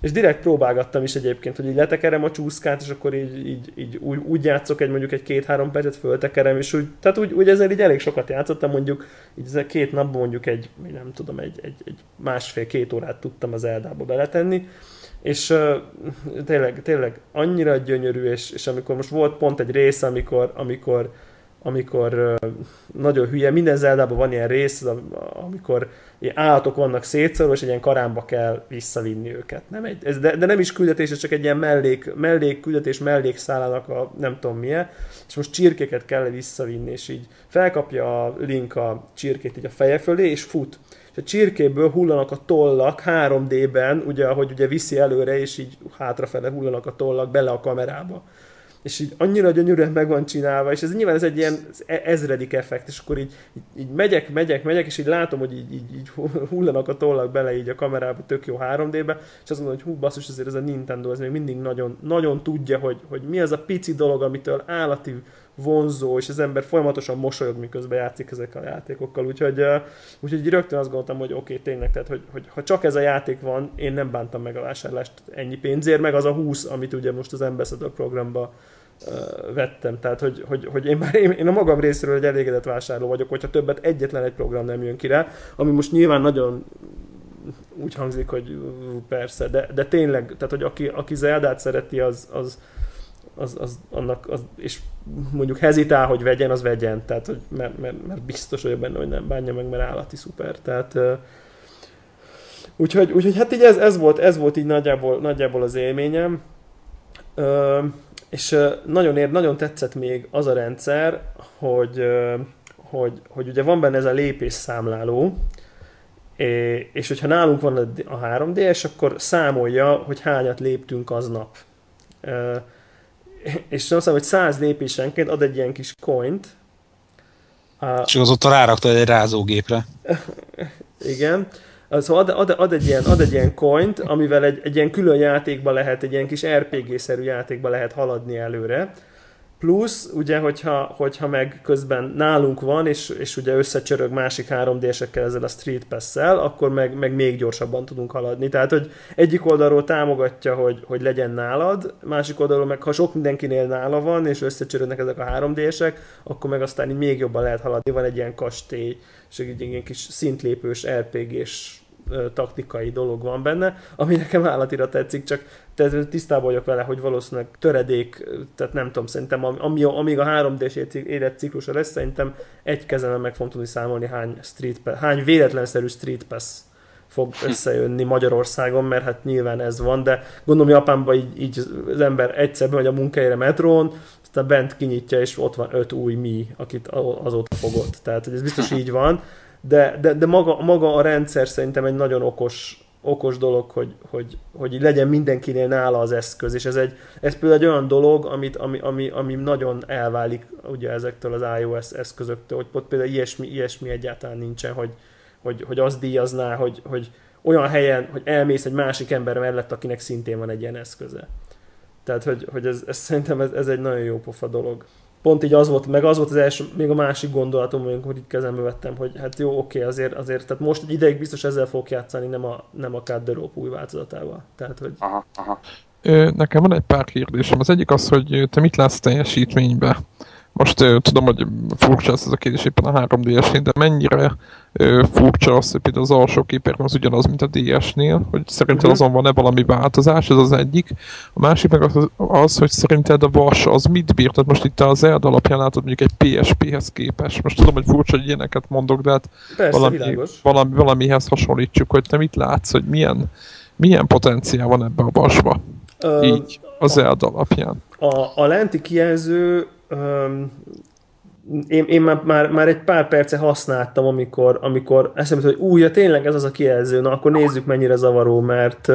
Speaker 3: és direkt próbálgattam is egyébként, hogy így letekerem a csúszkát, és akkor így, így, így úgy, úgy játszok egy mondjuk egy két-három percet, föltekerem, és úgy, tehát úgy, úgy ezzel így elég sokat játszottam, mondjuk így ezzel két napban mondjuk egy, nem tudom, egy, egy, egy másfél-két órát tudtam az Eldába beletenni, és uh, tényleg, tényleg annyira gyönyörű, és, és amikor most volt pont egy rész, amikor, amikor amikor nagyon hülye, minden Zeldában van ilyen rész, amikor ilyen állatok vannak szétszorva, és egy ilyen karámba kell visszavinni őket. Nem egy, ez, de, de, nem is küldetés, ez csak egy ilyen mellék, mellék küldetés mellékszálának a nem tudom milyen, és most csirkéket kell visszavinni, és így felkapja a Link a csirkét így a feje fölé, és fut. És a csirkéből hullanak a tollak 3D-ben, ugye, ahogy ugye viszi előre, és így hátrafele hullanak a tollak bele a kamerába és így annyira gyönyörűen meg van csinálva, és ez nyilván ez egy ilyen e- ezredik effekt, és akkor így, így, így megyek, megyek, megyek, és így látom, hogy így, így, így hullanak a tollak bele így a kamerába, tök jó 3D-be, és azt mondom, hogy hú, basszus, azért ez a Nintendo, ez még mindig nagyon, nagyon tudja, hogy, hogy mi az a pici dolog, amitől állati vonzó, és az ember folyamatosan mosolyog, miközben játszik ezekkel a játékokkal. Úgyhogy, úgyhogy rögtön azt gondoltam, hogy oké, okay, tényleg, tehát hogy, hogy, ha csak ez a játék van, én nem bántam meg a vásárlást ennyi pénzért, meg az a 20, amit ugye most az Ambassador programba uh, vettem. Tehát, hogy, hogy, hogy én már én, én a magam részéről egy elégedett vásárló vagyok, hogyha többet egyetlen egy program nem jön ki rá, ami most nyilván nagyon úgy hangzik, hogy persze, de, de tényleg, tehát hogy aki, aki Zeldát szereti, az, az, az, az, annak, az, és mondjuk hezitál, hogy vegyen, az vegyen, tehát, hogy, mert, mert, mert biztos vagyok benne, hogy nem bánja meg, mert állati szuper, tehát úgyhogy, úgyhogy hát így ez, ez, volt, ez volt így nagyjából, nagyjából az élményem, uh, és nagyon, ér, nagyon tetszett még az a rendszer, hogy, hogy, hogy ugye van benne ez a lépésszámláló, és hogyha nálunk van a 3D-es, akkor számolja, hogy hányat léptünk aznap és azt hiszem, hogy száz lépésenként ad egy ilyen kis coint.
Speaker 5: És azóta rárakta egy rázógépre. [LAUGHS]
Speaker 3: Igen. Szóval ad, ad, ad, egy ilyen, ad egy ilyen coint, amivel egy, egy ilyen külön játékba lehet, egy ilyen kis RPG-szerű játékba lehet haladni előre. Plusz, ugye, hogyha, hogyha meg közben nálunk van, és, és ugye összecsörög másik 3D-sekkel ezzel a Street Pass-szel, akkor meg, meg még gyorsabban tudunk haladni. Tehát, hogy egyik oldalról támogatja, hogy, hogy legyen nálad, másik oldalról meg, ha sok mindenkinél nála van, és összecsörögnek ezek a 3D-sek, akkor meg aztán így még jobban lehet haladni. Van egy ilyen kastély, és egy ilyen kis szintlépős RPG-s taktikai dolog van benne, ami nekem állatira tetszik, csak tisztában vagyok vele, hogy valószínűleg töredék, tehát nem tudom, szerintem ami, amíg a 3D-s életciklusa lesz, szerintem egy kezemben meg fogom tudni számolni, hány, street pass, hány véletlenszerű street pass fog összejönni Magyarországon, mert hát nyilván ez van, de gondolom Japánban így, így az ember egyszer megy a munkahelyre metrón, aztán bent kinyitja, és ott van öt új mi, akit azóta fogott. Tehát, hogy ez biztos így van de, de, de maga, maga a rendszer szerintem egy nagyon okos, okos dolog, hogy, hogy, hogy legyen mindenkinél nála az eszköz, és ez, egy, ez például egy olyan dolog, amit, ami, ami, ami nagyon elválik ugye ezektől az iOS eszközöktől, hogy ott például ilyesmi, ilyesmi egyáltalán nincsen, hogy, hogy, hogy az díjazná, hogy, hogy olyan helyen, hogy elmész egy másik ember mellett, akinek szintén van egy ilyen eszköze. Tehát, hogy, hogy ez, ez szerintem ez, ez egy nagyon jó pofa dolog pont így az volt, meg az volt az első, még a másik gondolatom, amikor itt kezembe vettem, hogy hát jó, oké, azért, azért, tehát most egy ideig biztos ezzel fog játszani, nem a, nem a Cut the Rope új változatával. Tehát, hogy... Aha, aha.
Speaker 2: Nekem van egy pár kérdésem. Az egyik az, hogy te mit látsz teljesítménybe? Most tudom, hogy furcsa ez a kérdés éppen a 3 ds de mennyire uh, furcsa az, hogy például az alsó képernyő az ugyanaz, mint a DS-nél, hogy szerinted uh-huh. azon van-e valami változás, ez az egyik. A másik meg az, az, hogy szerinted a vas az mit bír? Tehát most itt az Zelda alapján látod mondjuk egy PSP-hez képest. Most tudom, hogy furcsa, hogy ilyeneket mondok, de hát
Speaker 3: Persze,
Speaker 2: valami, valami, valamihez hasonlítsuk, hogy te mit látsz, hogy milyen, milyen potenciál van ebbe a vasba. Uh, Így, az Zelda alapján.
Speaker 3: A, a lenti kijelző én, én már, már, már egy pár perce használtam, amikor, amikor eszembe hogy új, ja, tényleg ez az a kijelző, na akkor nézzük mennyire zavaró, mert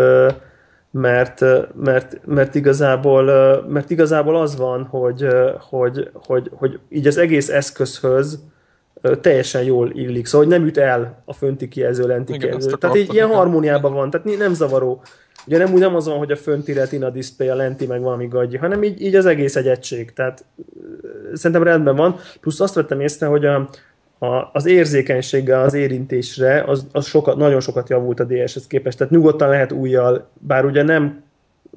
Speaker 3: mert, mert, mert, igazából, mert igazából az van, hogy, hogy, hogy, hogy így az egész eszközhöz teljesen jól illik, szóval hogy nem üt el a fönti kijelző, lenti kijelző. Tehát így ilyen harmóniában van, tehát nem zavaró. Ugye nem úgy nem van, hogy a fönti retina display, a lenti meg valami gagyi, hanem így, így az egész egy egység. Tehát szerintem rendben van. Plusz azt vettem észre, hogy a, a, az érzékenysége az érintésre, az, az sokat, nagyon sokat javult a DS-hez képest. Tehát nyugodtan lehet újjal, bár ugye nem,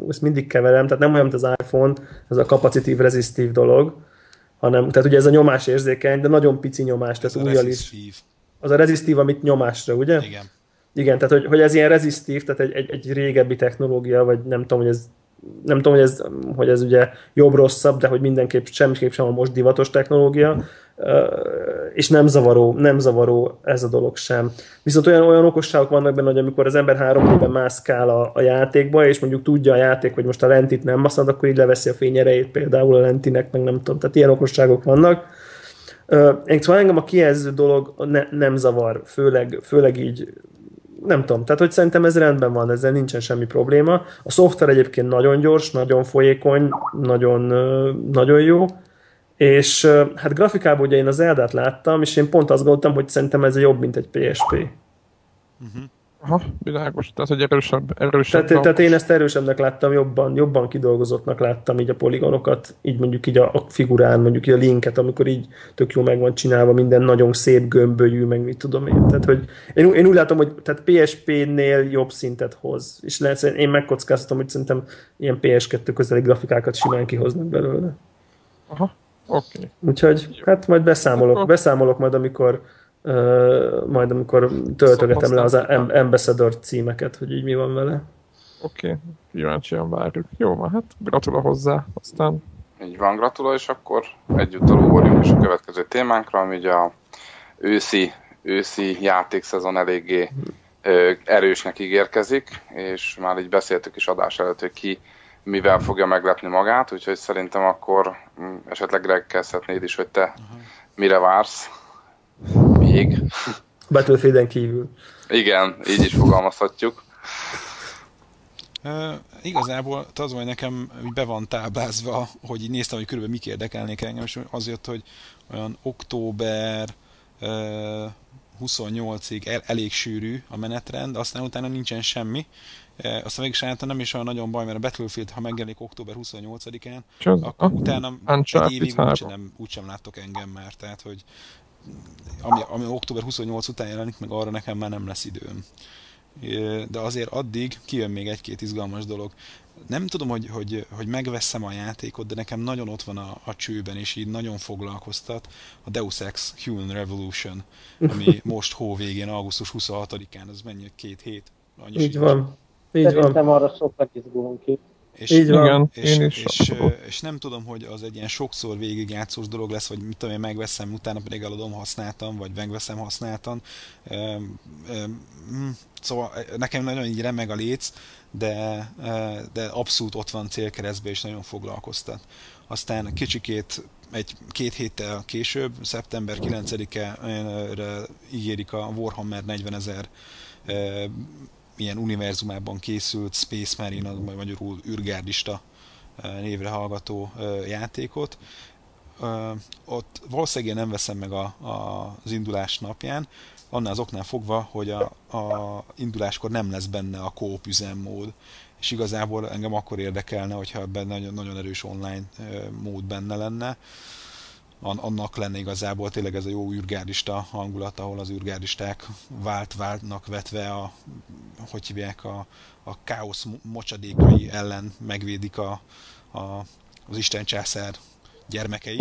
Speaker 3: ezt mindig keverem, tehát nem olyan, mint az iPhone, ez a kapacitív, rezisztív dolog, hanem, tehát ugye ez a nyomás érzékeny, de nagyon pici nyomás, tehát újjal is. Az a rezisztív, amit nyomásra, ugye?
Speaker 5: Igen.
Speaker 3: Igen, tehát hogy, hogy ez ilyen rezisztív, tehát egy, egy, egy régebbi technológia, vagy nem tudom, hogy ez nem tudom, hogy ez, hogy ez ugye jobb-rosszabb, de hogy mindenképp semmiképp sem a most divatos technológia, és nem zavaró, nem zavaró ez a dolog sem. Viszont olyan, olyan okosságok vannak benne, hogy amikor az ember három éve mászkál a, a játékba, és mondjuk tudja a játék, hogy most a lentit nem használ, akkor így leveszi a fényerejét például a lentinek, meg nem tudom, tehát ilyen okosságok vannak. Én szóval engem a kijelző dolog ne, nem zavar, főleg, főleg így nem tudom, tehát hogy szerintem ez rendben van, ezzel nincsen semmi probléma. A szoftver egyébként nagyon gyors, nagyon folyékony, nagyon, nagyon jó, és hát grafikában ugye én az Eldát láttam, és én pont azt gondoltam, hogy szerintem ez jobb, mint egy PSP. Uh-huh.
Speaker 2: Aha, világos. Tehát, hogy erősebb. erősebb
Speaker 3: tehát, tehát, én ezt erősebbnek láttam, jobban, jobban kidolgozottnak láttam így a poligonokat, így mondjuk így a, a figurán, mondjuk így a linket, amikor így tök jó meg van csinálva, minden nagyon szép gömbölyű, meg mit tudom én. Tehát, hogy én, én úgy látom, hogy tehát PSP-nél jobb szintet hoz. És lehet, én megkockáztatom, hogy szerintem ilyen PS2 közeli grafikákat simán kihoznak belőle.
Speaker 2: Aha, oké. Okay.
Speaker 3: Úgyhogy hát majd beszámolok, beszámolok majd, amikor majd amikor töltögetem le az Ambassador címeket, hogy így mi van vele.
Speaker 2: Oké, okay. kíváncsian várjuk. Jó van, hát gratula hozzá, aztán...
Speaker 1: Így van, gratula, és akkor együtt ugorjunk is a következő témánkra, ami ugye a őszi, őszi játékszezon eléggé ö, erősnek ígérkezik, és már így beszéltük is adás előtt, hogy ki mivel fogja meglepni magát, úgyhogy szerintem akkor mm, esetleg Greg kezdhetnéd is, hogy te uh-huh. mire vársz még.
Speaker 3: Battlefielden kívül.
Speaker 1: Igen, így is fogalmazhatjuk.
Speaker 5: Uh, igazából az, hogy nekem be van táblázva, hogy így néztem, hogy körülbelül mik érdekelnék engem, és az jött, hogy olyan október uh, 28-ig el, elég sűrű a menetrend, aztán utána nincsen semmi. Uh, aztán mégis nem is olyan nagyon baj, mert a Battlefield, ha megjelenik október 28-án, akkor utána egy évig úgysem, úgysem látok engem már, tehát hogy ami, ami október 28 után jelenik, meg arra nekem már nem lesz időm. De azért addig kijön még egy-két izgalmas dolog. Nem tudom, hogy, hogy, hogy megveszem a játékot, de nekem nagyon ott van a, a csőben, és így nagyon foglalkoztat a Deus Ex Human Revolution, ami [LAUGHS] most hó végén, augusztus 26-án, az mennyi, két hét?
Speaker 3: Annyi így van. Így
Speaker 4: Szerintem van. arra sokat izgulunk ki.
Speaker 5: És, Így van. Igen, és, én is és, és, és, nem tudom, hogy az egy ilyen sokszor végigjátszós dolog lesz, vagy mit tudom én megveszem, utána pedig eladom használtam, vagy megveszem használtan. Hm, szóval nekem nagyon így remeg a léc, de, de abszolút ott van célkeresztbe, és nagyon foglalkoztat. Aztán kicsikét egy két héttel később, szeptember 9-e ígérik a Warhammer 40 ezer milyen univerzumában készült Space Marine, vagy magyarul űrgárdista névre hallgató játékot. Ott valószínűleg nem veszem meg a, a, az indulás napján, annál az oknál fogva, hogy a, a induláskor nem lesz benne a kóp üzemmód, és igazából engem akkor érdekelne, hogyha ebben nagyon, nagyon erős online mód benne lenne annak lenne igazából tényleg ez a jó űrgárdista hangulat, ahol az űrgárdisták vált váltnak vetve a, hogy hívják, a, a káosz mocsadékai ellen megvédik a, a, az Isten császár gyermekei.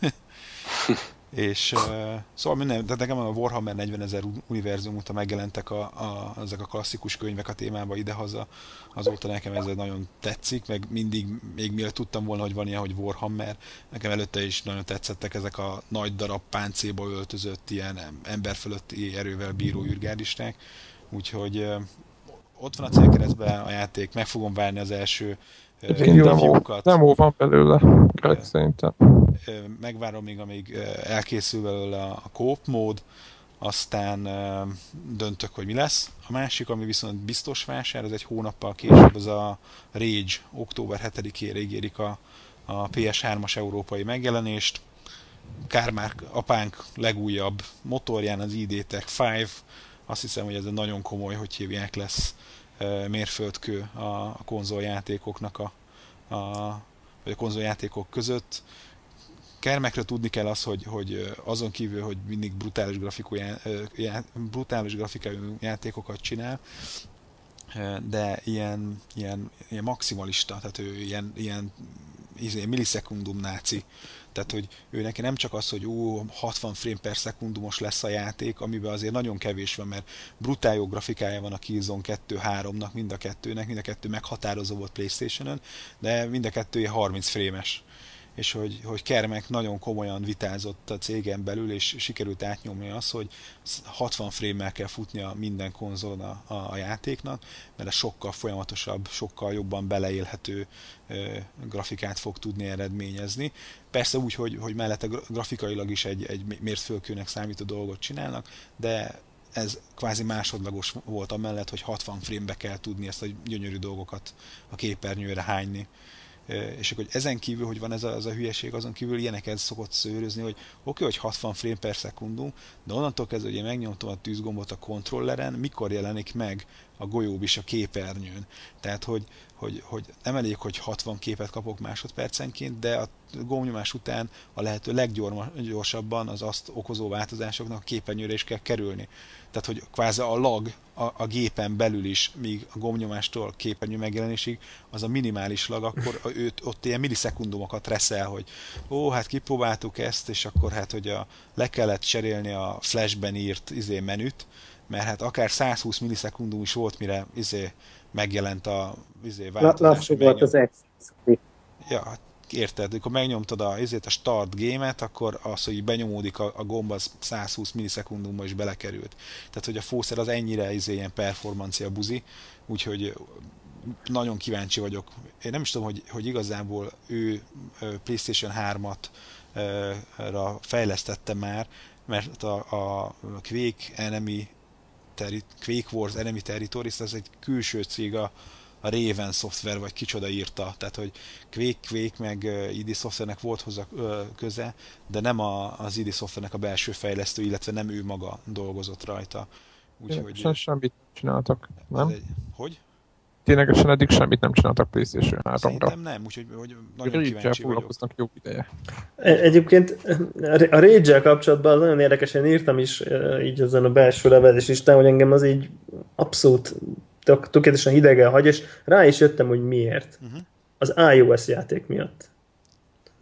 Speaker 5: [LAUGHS] És uh, szóval minden, de nekem a Warhammer 40 ezer univerzum óta megjelentek a, a, ezek a klasszikus könyvek a témába idehaza, azóta nekem ez nagyon tetszik, meg mindig, még mielőtt tudtam volna, hogy van ilyen, hogy Warhammer, nekem előtte is nagyon tetszettek ezek a nagy darab páncéba öltözött, ilyen ember fölötti erővel bíró űrgárdisták, úgyhogy uh, ott van a célkeresztben a játék, meg fogom várni az első
Speaker 2: review-kat. Demo van belőle, Greg, szerintem.
Speaker 5: Megvárom még, amíg elkészül belőle a coop mód, aztán döntök, hogy mi lesz. A másik, ami viszont biztos vásár, ez egy hónappal később, az a Rage, október 7-ére ígérik a, a PS3-as európai megjelenést. Kármárk apánk legújabb motorján, az ID Tech 5, azt hiszem, hogy ez egy nagyon komoly, hogy hívják lesz mérföldkő a konzoljátékoknak a, a, vagy a konzoljátékok között. Kermekről tudni kell az, hogy, hogy azon kívül, hogy mindig brutális, grafikú, brutális grafikai játékokat csinál, de ilyen, ilyen, ilyen maximalista, tehát ő ilyen, ilyen, ilyen millisekundum náci. Tehát, hogy ő neki nem csak az, hogy ú, 60 frame per szekundumos lesz a játék, amiben azért nagyon kevés van, mert brutál jó grafikája van a Killzone 2-3-nak, mind a kettőnek, mind a kettő meghatározó volt Playstation-ön, de mind a kettő 30 frémes és hogy, hogy Kermek nagyon komolyan vitázott a cégen belül, és sikerült átnyomni azt, hogy 60 frame-mel kell futnia minden konzolon a, a, a játéknak, mert ez sokkal folyamatosabb, sokkal jobban beleélhető ö, grafikát fog tudni eredményezni. Persze úgy, hogy, hogy mellette grafikailag is egy, egy mértfölkőnek számító dolgot csinálnak, de ez kvázi másodlagos volt amellett, hogy 60 frame-be kell tudni ezt a gyönyörű dolgokat a képernyőre hányni és akkor hogy ezen kívül, hogy van ez a, ez a hülyeség, azon kívül ilyeneket szokott szőrözni, hogy oké, okay, hogy 60 frame per szekundum, de onnantól kezdve, hogy én megnyomtam a tűzgombot a kontrolleren, mikor jelenik meg a golyób is a képernyőn. Tehát, hogy, hogy, hogy nem elég, hogy 60 képet kapok másodpercenként, de a gombnyomás után a lehető leggyorsabban az azt okozó változásoknak a képernyőre is kell kerülni. Tehát, hogy kvázi a lag a, a gépen belül is, míg a gombnyomástól képernyő megjelenésig, az a minimális lag, akkor őt, ott ilyen millisekundumokat reszel, hogy ó, hát kipróbáltuk ezt, és akkor hát, hogy a, le kellett cserélni a flashben írt izé menüt, mert hát akár 120 millisekundum is volt, mire izé megjelent a izé
Speaker 4: változás. Lassú volt az ex.
Speaker 5: Ja, hát érted, amikor megnyomtad a, ezért a start game-et, akkor az, hogy benyomódik a, a gomb, az 120 millisekundumba is belekerült. Tehát, hogy a fószer az ennyire izé, ilyen performancia buzi, úgyhogy nagyon kíváncsi vagyok. Én nem is tudom, hogy, hogy igazából ő PlayStation 3-at ra fejlesztette már, mert a, a Quake Enemy Quake Wars Enemy Territories, ez egy külső cég a, a Raven Software, vagy kicsoda írta, tehát hogy Quake, Quake meg ID Softwarenek volt hozzá köze, de nem a, az ID Softwarenek a belső fejlesztő, illetve nem ő maga dolgozott rajta.
Speaker 2: Úgyhogy... Ja, semmit csináltak, nem? Egy,
Speaker 5: hogy?
Speaker 2: Ténylegesen eddig semmit nem csináltak PlayStation 3-ra.
Speaker 5: Szerintem nem, úgyhogy hogy nagyon kíváncsi vagyok.
Speaker 2: jó ideje.
Speaker 3: E, egyébként a rage kapcsolatban az nagyon érdekesen írtam is így ezen a belső levelés listán, hogy engem az így abszolút tökéletesen hidegen hagy, és rá is jöttem, hogy miért. Uh-huh. Az iOS játék miatt.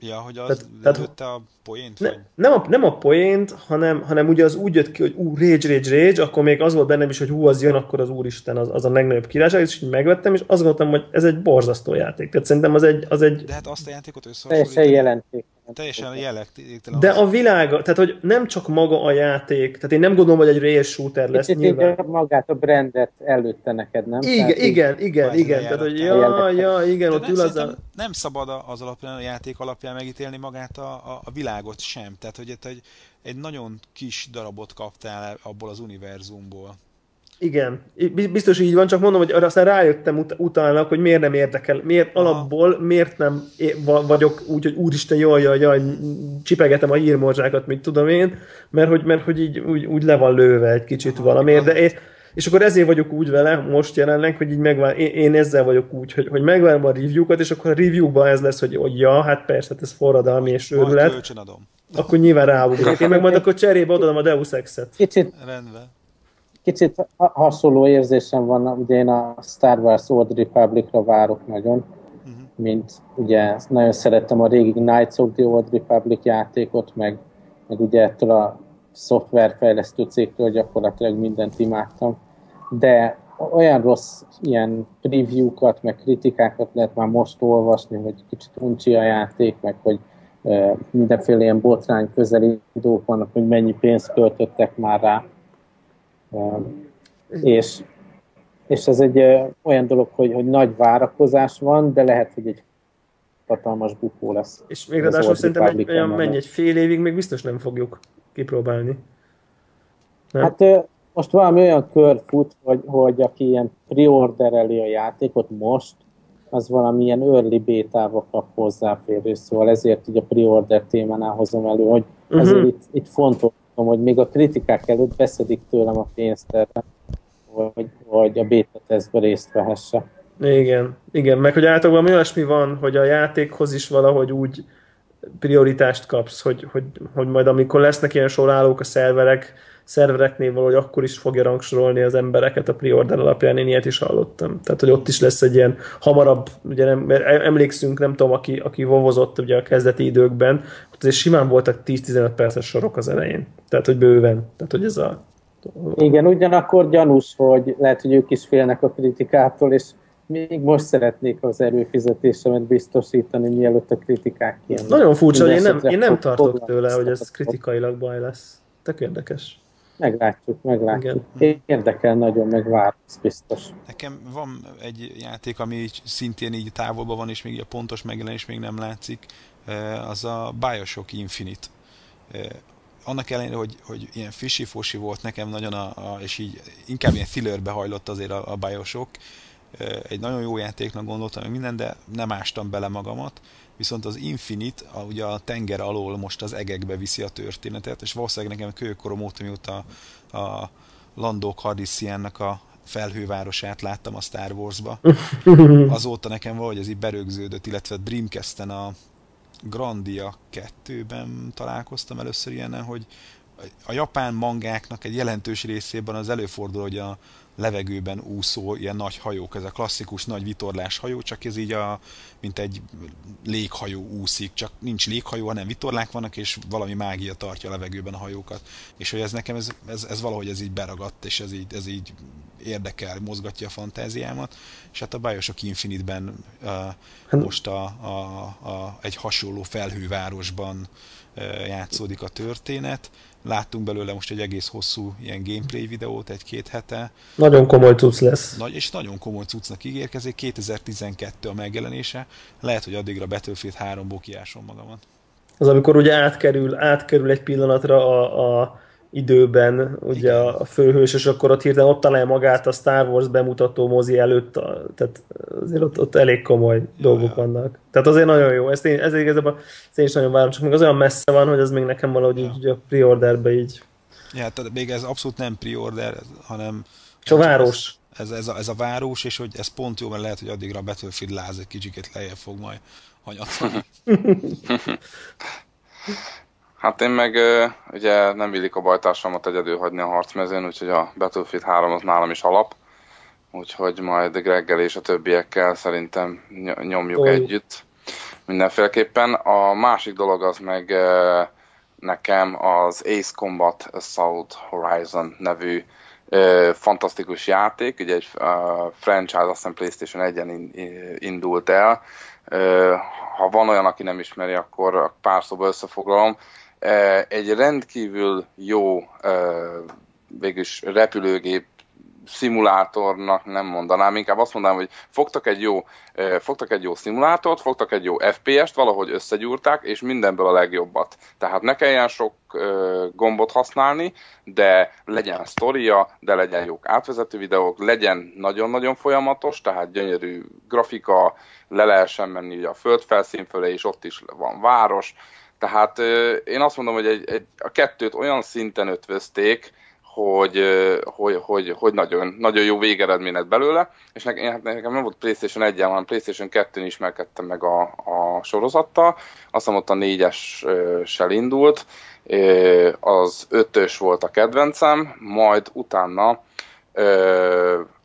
Speaker 5: Ja, hogy az tehát, tehát, a poént? Ne,
Speaker 3: nem, a, nem a poént, hanem, hanem ugye az úgy jött ki, hogy ú, rage, rage, rage, akkor még az volt bennem is, hogy hú, az jön, akkor az úristen, az, az a legnagyobb királyság, és így megvettem, és azt gondoltam, hogy ez egy borzasztó játék. Tehát szerintem az egy... Az egy...
Speaker 5: De hát azt a játékot
Speaker 4: összehasonlítani... Teljesen jelenték.
Speaker 5: Teljesen jelentéktelen.
Speaker 3: De a világ, tehát hogy nem csak maga a játék, tehát én nem gondolom, hogy egy rail shooter lesz
Speaker 4: Kicsit nyilván. magát a brandet előtte neked, nem?
Speaker 3: Igen, tehát igen, igen, igen. Tehát, hogy ja, ja, igen, ott ül az a...
Speaker 5: Nem szabad az alapján, a játék alapján megítélni magát a, a, a világot sem. Tehát, hogy egy, egy nagyon kis darabot kaptál abból az univerzumból.
Speaker 3: Igen, biztos így van, csak mondom, hogy arra aztán rájöttem ut- utána, hogy miért nem érdekel, miért Aha. alapból, miért nem vagyok úgy, hogy úristen, jaj, jaj, jaj, csipegetem a hírmorzsákat, mit tudom én, mert hogy, mert hogy így úgy, úgy le van lőve egy kicsit Aha, valamiért, de én, és akkor ezért vagyok úgy vele most jelenleg, hogy így megvár, én, én ezzel vagyok úgy, hogy, hogy megvárom a review-kat, és akkor a review-ban ez lesz, hogy, hogy ja, hát persze, hát ez forradalmi és őrület. Akkor nyilván ráugrok. Én meg majd [LAUGHS] akkor cserébe odaadom a Deus Ex-et.
Speaker 4: Kicsit,
Speaker 5: Rendben.
Speaker 4: Kicsit hasonló érzésem van, ugye én a Star Wars Old Republic-ra várok nagyon, uh-huh. mint ugye nagyon szerettem a régi Knights of the Old Republic játékot, meg, meg ugye ettől a szoftverfejlesztő cégtől gyakorlatilag mindent imádtam, de olyan rossz ilyen preview-kat, meg kritikákat lehet már most olvasni, hogy kicsit uncsi a játék, meg hogy mindenféle ilyen botrány közeli idők vannak, hogy mennyi pénzt költöttek már rá és, és ez egy olyan dolog, hogy, hogy nagy várakozás van, de lehet, hogy egy hatalmas bukó lesz.
Speaker 3: És még ráadásul szerintem egy, olyan mennyi, egy fél évig még biztos nem fogjuk kipróbálni.
Speaker 4: Nem? Hát most valami olyan kör fut, hogy, hogy aki ilyen preordereli a játékot most, az valamilyen early beta-ba kap hozzáférés, szóval ezért így a preorder témánál hozom elő, hogy uh-huh. azért itt, itt fontos hogy még a kritikák előtt beszedik tőlem a pénzt erre, hogy, hogy a beta tesztbe részt vehesse.
Speaker 3: Igen, igen, meg hogy általában olyasmi van, hogy a játékhoz is valahogy úgy prioritást kapsz, hogy, hogy, hogy majd amikor lesznek ilyen sorállók a szerverek, szervereknél valahogy akkor is fogja rangsorolni az embereket a preorder alapján, én ilyet is hallottam. Tehát, hogy ott is lesz egy ilyen hamarabb, ugye nem, mert emlékszünk, nem tudom, aki, aki vovozott ugye a kezdeti időkben, ott azért simán voltak 10-15 perces sorok az elején. Tehát, hogy bőven. Tehát, hogy ez a...
Speaker 4: Igen, ugyanakkor gyanús, hogy lehet, hogy ők is félnek a kritikától, és még most szeretnék az erőfizetésemet biztosítani, mielőtt a kritikák kijönnek.
Speaker 3: Nagyon furcsa, hogy én nem, én nem tartok tőle, hogy ez kritikailag baj lesz. Tök érdekes.
Speaker 4: Meglátjuk, meglátjuk. Igen. Érdekel nagyon, meg vár, biztos.
Speaker 5: Nekem van egy játék, ami szintén így távolban van, és még a pontos megjelenés még nem látszik, az a Bioshock Infinite. Annak ellenére, hogy, hogy ilyen fishy volt nekem nagyon, a, a, és így inkább ilyen thrillerbe hajlott azért a, a Bioshock, egy nagyon jó játéknak gondoltam, hogy minden, de nem ástam bele magamat, viszont az Infinite, a, ugye a tenger alól most az egekbe viszi a történetet, és valószínűleg nekem kőkorom óta, mióta a, a Lando Calrissiannak a felhővárosát láttam a Star Wars-ba. [LAUGHS] Azóta nekem valahogy ez így berögződött, illetve Dreamcast-en a Grandia 2-ben találkoztam először ilyenen, hogy a japán mangáknak egy jelentős részében az előfordul, hogy a levegőben úszó ilyen nagy hajók, ez a klasszikus nagy vitorlás hajó, csak ez így a, mint egy léghajó úszik, csak nincs léghajó, hanem vitorlák vannak, és valami mágia tartja a levegőben a hajókat. És hogy ez nekem, ez, ez, ez valahogy ez így beragadt, és ez így, ez így érdekel, mozgatja a fantáziámat, és hát a Bioshock Infinite-ben uh, most a, a, a, egy hasonló felhővárosban uh, játszódik a történet, Láttunk belőle most egy egész hosszú ilyen gameplay videót egy-két hete.
Speaker 3: Nagyon komoly cucc lesz.
Speaker 5: Nagy, és nagyon komoly cuccnak ígérkezik. 2012 a megjelenése. Lehet, hogy addigra Battlefield 3-ból kiásom magamat.
Speaker 3: Az amikor ugye átkerül, átkerül egy pillanatra a, a időben ugye Igen. a főhős, és akkor ott hirtelen ott találja magát a Star Wars bemutató mozi előtt, a, tehát azért ott, ott elég komoly ja, dolgok ja. vannak. Tehát azért nagyon jó, ezt én, ezért igazából ezt én is nagyon várom, csak még az olyan messze van, hogy az még nekem valahogy ja. így a pre-orderbe így.
Speaker 5: Ja, tehát még ez abszolút nem pre-order, hanem...
Speaker 3: És a város.
Speaker 5: Ez, ez, a, ez a város, és hogy ez pont jó, mert lehet, hogy addigra a Battlefield láz egy kicsiket lejjebb fog majd hanyatszani. [LAUGHS] [LAUGHS]
Speaker 1: Hát én meg ugye nem illik a bajtársamat egyedül hagyni a harcmezőn, úgyhogy a Battlefield 3 az nálam is alap. Úgyhogy majd Greggel és a többiekkel szerintem nyomjuk Oly. együtt mindenféleképpen. A másik dolog az meg nekem az Ace Combat Assault Horizon nevű fantasztikus játék, ugye egy franchise, azt hiszem PlayStation 1-en indult el. Ha van olyan, aki nem ismeri, akkor pár szóba összefoglalom egy rendkívül jó végülis repülőgép szimulátornak nem mondanám, inkább azt mondanám, hogy fogtak egy jó, fogtak egy jó szimulátort, fogtak egy jó FPS-t, valahogy összegyúrták, és mindenből a legjobbat. Tehát ne kelljen sok gombot használni, de legyen sztoria, de legyen jók átvezető videók, legyen nagyon-nagyon folyamatos, tehát gyönyörű grafika, le lehessen menni ugye a földfelszín fölé, és ott is van város, tehát én azt mondom, hogy egy, egy, a kettőt olyan szinten ötvözték, hogy, hogy, hogy, hogy nagyon, nagyon jó végeredmény lett belőle, és nekem, hát nekem nem volt PlayStation 1 hanem PlayStation 2-n ismerkedtem meg a, a sorozattal, azt hiszem ott a 4-essel indult, az 5-ös volt a kedvencem, majd utána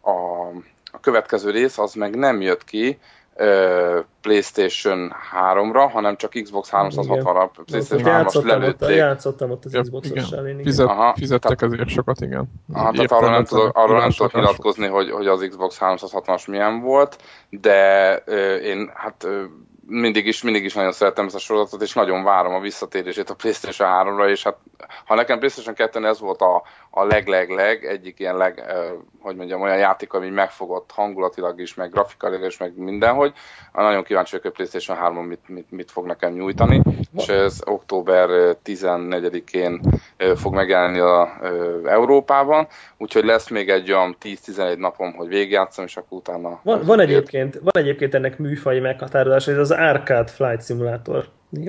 Speaker 1: a, a következő rész az meg nem jött ki, PlayStation 3-ra, hanem csak Xbox 360-ra, PlayStation 3-as lelőtték.
Speaker 3: Játszottam ott az Xbox-os
Speaker 2: Fizet, Aha, Fizettek tehát, ezért sokat, igen.
Speaker 1: Aha, tehát arra nem, tudok, arra nem tudok nyilatkozni, hogy, hogy az Xbox 360-as milyen volt, de ö, én hát ö, mindig is, mindig is nagyon szeretem ezt a sorozatot, és nagyon várom a visszatérését a PlayStation 3-ra, és hát ha nekem PlayStation 2 ez volt a, a leg-leg-leg, egyik ilyen leg, eh, hogy mondjam, olyan játék, ami megfogott hangulatilag is, meg grafikailag is, meg mindenhogy. Nagyon kíváncsi vagyok, hogy PlayStation 3 mit, mit, mit fog nekem nyújtani, és ez október 14-én fog megjelenni a, Európában, úgyhogy lesz még egy olyan 10-11 napom, hogy végigjátszom, és akkor utána...
Speaker 3: Van, van, egyébként, van egyébként ennek műfai meghatározás, ez az Arcade Flight Simulator.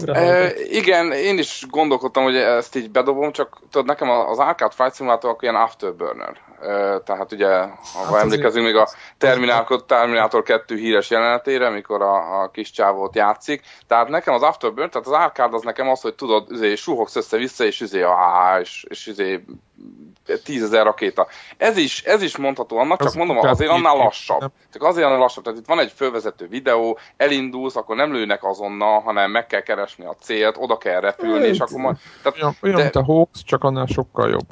Speaker 1: E, igen, én is gondolkodtam, hogy ezt így bedobom, csak tudod, nekem az Arcade Flight Simulator ilyen afterburner. Tehát ugye, ha
Speaker 2: azért-
Speaker 1: emlékezünk még a Terminator, Terminator 2 híres jelenetére, amikor a, a kis csávót játszik. Tehát nekem az afterburner, tehát az Arcade az nekem az, hogy tudod, üzé, suhogsz össze-vissza, és üzé, á, és, és üzé, tízezer rakéta. Ez is, ez is mondható annak, csak
Speaker 2: Az
Speaker 1: mondom, azért annál lassabb. Csak azért annál lassabb. Tehát itt van egy fölvezető videó, elindulsz, akkor nem lőnek azonnal, hanem meg kell keresni a célt, oda kell repülni, és akkor majd... Tehát,
Speaker 2: Olyan, olyan
Speaker 1: de-
Speaker 2: mint a Hawks, csak annál sokkal jobb.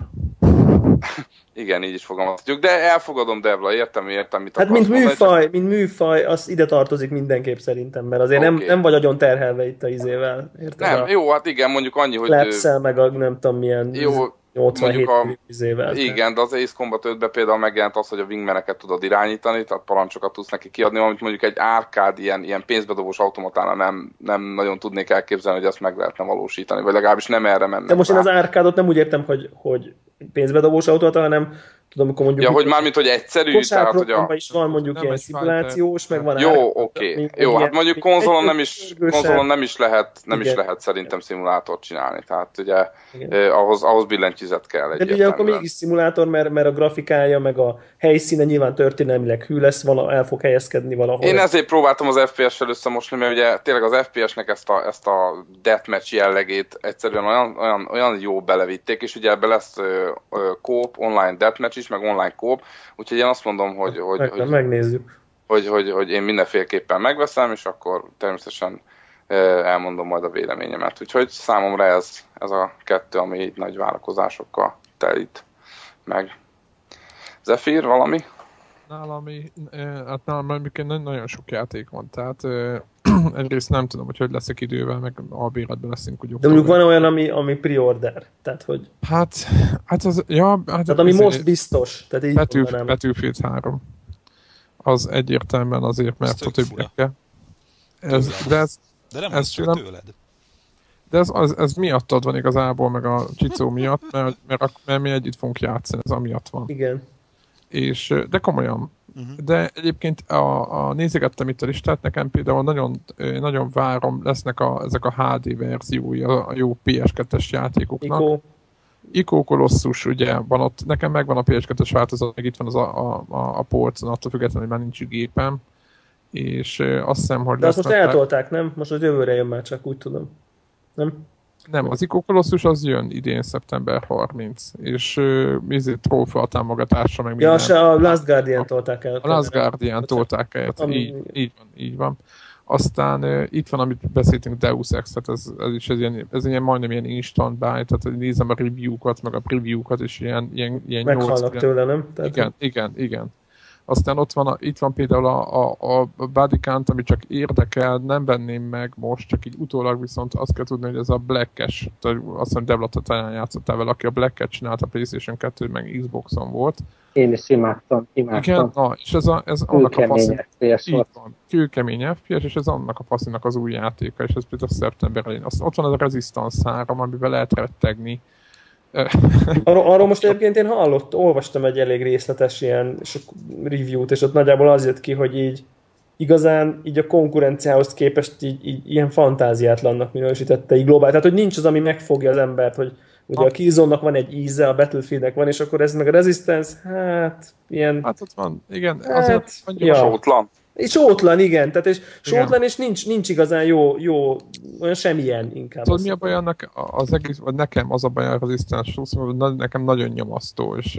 Speaker 2: [LAUGHS]
Speaker 1: igen, így is fogalmazhatjuk, de elfogadom, Devla, értem, értem, mit
Speaker 3: Hát mint
Speaker 1: mondani, csak-
Speaker 3: műfaj, mint műfaj, az ide tartozik mindenképp szerintem, mert azért nem,
Speaker 1: Oké.
Speaker 3: nem vagy agyon terhelve itt a izével. Érted?
Speaker 1: Nem,
Speaker 3: a
Speaker 1: jó, hát igen, mondjuk annyi, hogy...
Speaker 3: Flaps-el, meg a nem tudom milyen
Speaker 1: Jó,
Speaker 3: 87
Speaker 1: mondjuk a-
Speaker 3: izével.
Speaker 1: Igen, de az Ace Combat 5-ben például megjelent az, hogy a wingmaneket tudod irányítani, tehát parancsokat tudsz neki kiadni, amit mondjuk egy árkád ilyen, ilyen pénzbedobós automatánál nem, nem nagyon tudnék elképzelni, hogy ezt meg lehetne valósítani, vagy legalábbis nem erre mennek.
Speaker 3: De most én
Speaker 1: rá.
Speaker 3: az árkádot nem úgy értem, hogy, hogy pénzbedobós autót, hanem tudom, amikor mondjuk...
Speaker 1: Ja, hogy mármint, hogy egyszerű, tehát hogy a...
Speaker 3: Is van mondjuk
Speaker 2: Nem
Speaker 3: ilyen
Speaker 2: egy
Speaker 3: szimulációs, meg van
Speaker 1: Jó, oké.
Speaker 3: mint
Speaker 1: Jó,
Speaker 3: egy
Speaker 1: hát mondjuk konzolon
Speaker 3: egy-
Speaker 1: nem is, konzolon nem is lehet, nem is
Speaker 3: Igen.
Speaker 1: lehet szerintem szimulátort csinálni. Tehát ugye
Speaker 3: Igen.
Speaker 1: eh, ahhoz, ahhoz billentyűzet kell
Speaker 3: De ugye akkor mégis szimulátor, mert, mert a grafikája, meg a helyszíne nyilván történelmileg hű lesz, vala, el fog helyezkedni valahol.
Speaker 1: Én ezért próbáltam az FPS-sel összemosni, mert ugye tényleg az FPS-nek ezt a, ezt a deathmatch jellegét egyszerűen olyan, olyan, olyan jó belevitték, és ugye ebbe lesz kóp, online deathmatch is, meg online kóp, úgyhogy én azt mondom, hogy, hogy,
Speaker 3: meg,
Speaker 1: hogy,
Speaker 3: megnézzük.
Speaker 1: hogy, hogy, hogy én mindenféleképpen megveszem, és akkor természetesen elmondom majd a véleményemet. Úgyhogy számomra ez, ez a kettő, ami így nagy várakozásokkal telít meg. Zephyr, valami?
Speaker 2: Nálam, hát nálam egyébként nagyon, nagyon sok játék van, tehát eh, [CLEARS THROAT] egyrészt nem tudom, hogy hogy leszek idővel, meg albéletben leszünk, hogy
Speaker 3: De mondjuk van olyan, ami, ami pre-order. Tehát, hogy,
Speaker 2: Hát, hát az, ja, hát
Speaker 3: tehát ami most biztos. Tehát így
Speaker 2: Betűf,
Speaker 3: mondanám.
Speaker 2: Battlefield 3. Az egyértelműen azért, mert
Speaker 6: tök
Speaker 2: a többiekkel. Ez, de ez,
Speaker 6: De nem
Speaker 2: Ez tőlem-
Speaker 6: tőled.
Speaker 2: de ez, az, ez miattad van igazából, meg a Csicó miatt, mert, mert, mert mi együtt fogunk játszani, ez amiatt van.
Speaker 3: Igen.
Speaker 2: És, de komolyan.
Speaker 6: Uh-huh.
Speaker 2: De egyébként a, a nézegettem itt a listát, nekem például nagyon, nagyon várom, lesznek a, ezek a HD verziói a, a jó PS2-es játékoknak.
Speaker 3: Ikó.
Speaker 2: Ico Colossus, ugye, van ott, nekem megvan a PS2-es változat, meg itt van az a, a, a, a polcon, attól függetlenül, hogy már nincs gépem. És azt hiszem, hogy
Speaker 3: De azt most eltolták, nem? Most az jövőre jön már csak, úgy tudom. Nem?
Speaker 2: Nem, az Ico Colossus az jön idén szeptember 30, és uh, izé, trófea támogatása, meg
Speaker 3: Ja,
Speaker 2: minden.
Speaker 3: se a Last Guardian tolták el.
Speaker 2: A Last Guardian tolták el,
Speaker 3: Ami-
Speaker 2: így, így van, így van. Aztán uh, itt van, amit beszéltünk, Deus Ex, tehát ez, ez is ez ilyen, ez ilyen majdnem ilyen instant buy, tehát nézem a review-kat, meg a preview-kat, és ilyen, ilyen, ilyen
Speaker 3: Meghalnak
Speaker 2: 8
Speaker 3: tőle, nem? Tehát,
Speaker 2: Igen, igen, igen. Aztán ott van, a, itt van például a, a, a Body Count, ami csak érdekel, nem venném meg most, csak így utólag viszont azt kell tudni, hogy ez a Black-es, azt hiszem Devlata talán játszottál vele, aki a Black-et csinált a PlayStation 2 meg Xboxon volt.
Speaker 4: Én is imádtam,
Speaker 2: Igen,
Speaker 4: imádtam.
Speaker 2: na, és ez, a, ez annak a faszi,
Speaker 4: Kőkemény FPS
Speaker 2: így van, kőkemény FPS, és ez annak a faszinak az új játéka, és ez például szeptember elején. Ott van az a Resistance 3, amiben lehet rettegni.
Speaker 3: Arról, arról most egyébként én hallott, olvastam egy elég részletes ilyen sok review-t, és ott nagyjából az jött ki, hogy így igazán így a konkurenciához képest így, így ilyen fantáziátlannak minősítette így globál. Tehát, hogy nincs az, ami megfogja az embert, hogy ugye a Killzone-nak van egy íze, a Battlefieldnek van, és akkor ez meg a Resistance, hát ilyen...
Speaker 2: Hát ott van, igen,
Speaker 3: Hát,
Speaker 2: azért mondjuk
Speaker 3: ja. És sótlan, igen, tehát és
Speaker 2: Igen.
Speaker 3: sótlan, és nincs, nincs igazán jó, jó, olyan semmilyen inkább.
Speaker 2: Tudod, mi a baj annak az egész, vagy nekem az a baj a hogy na- nekem nagyon nyomasztó, és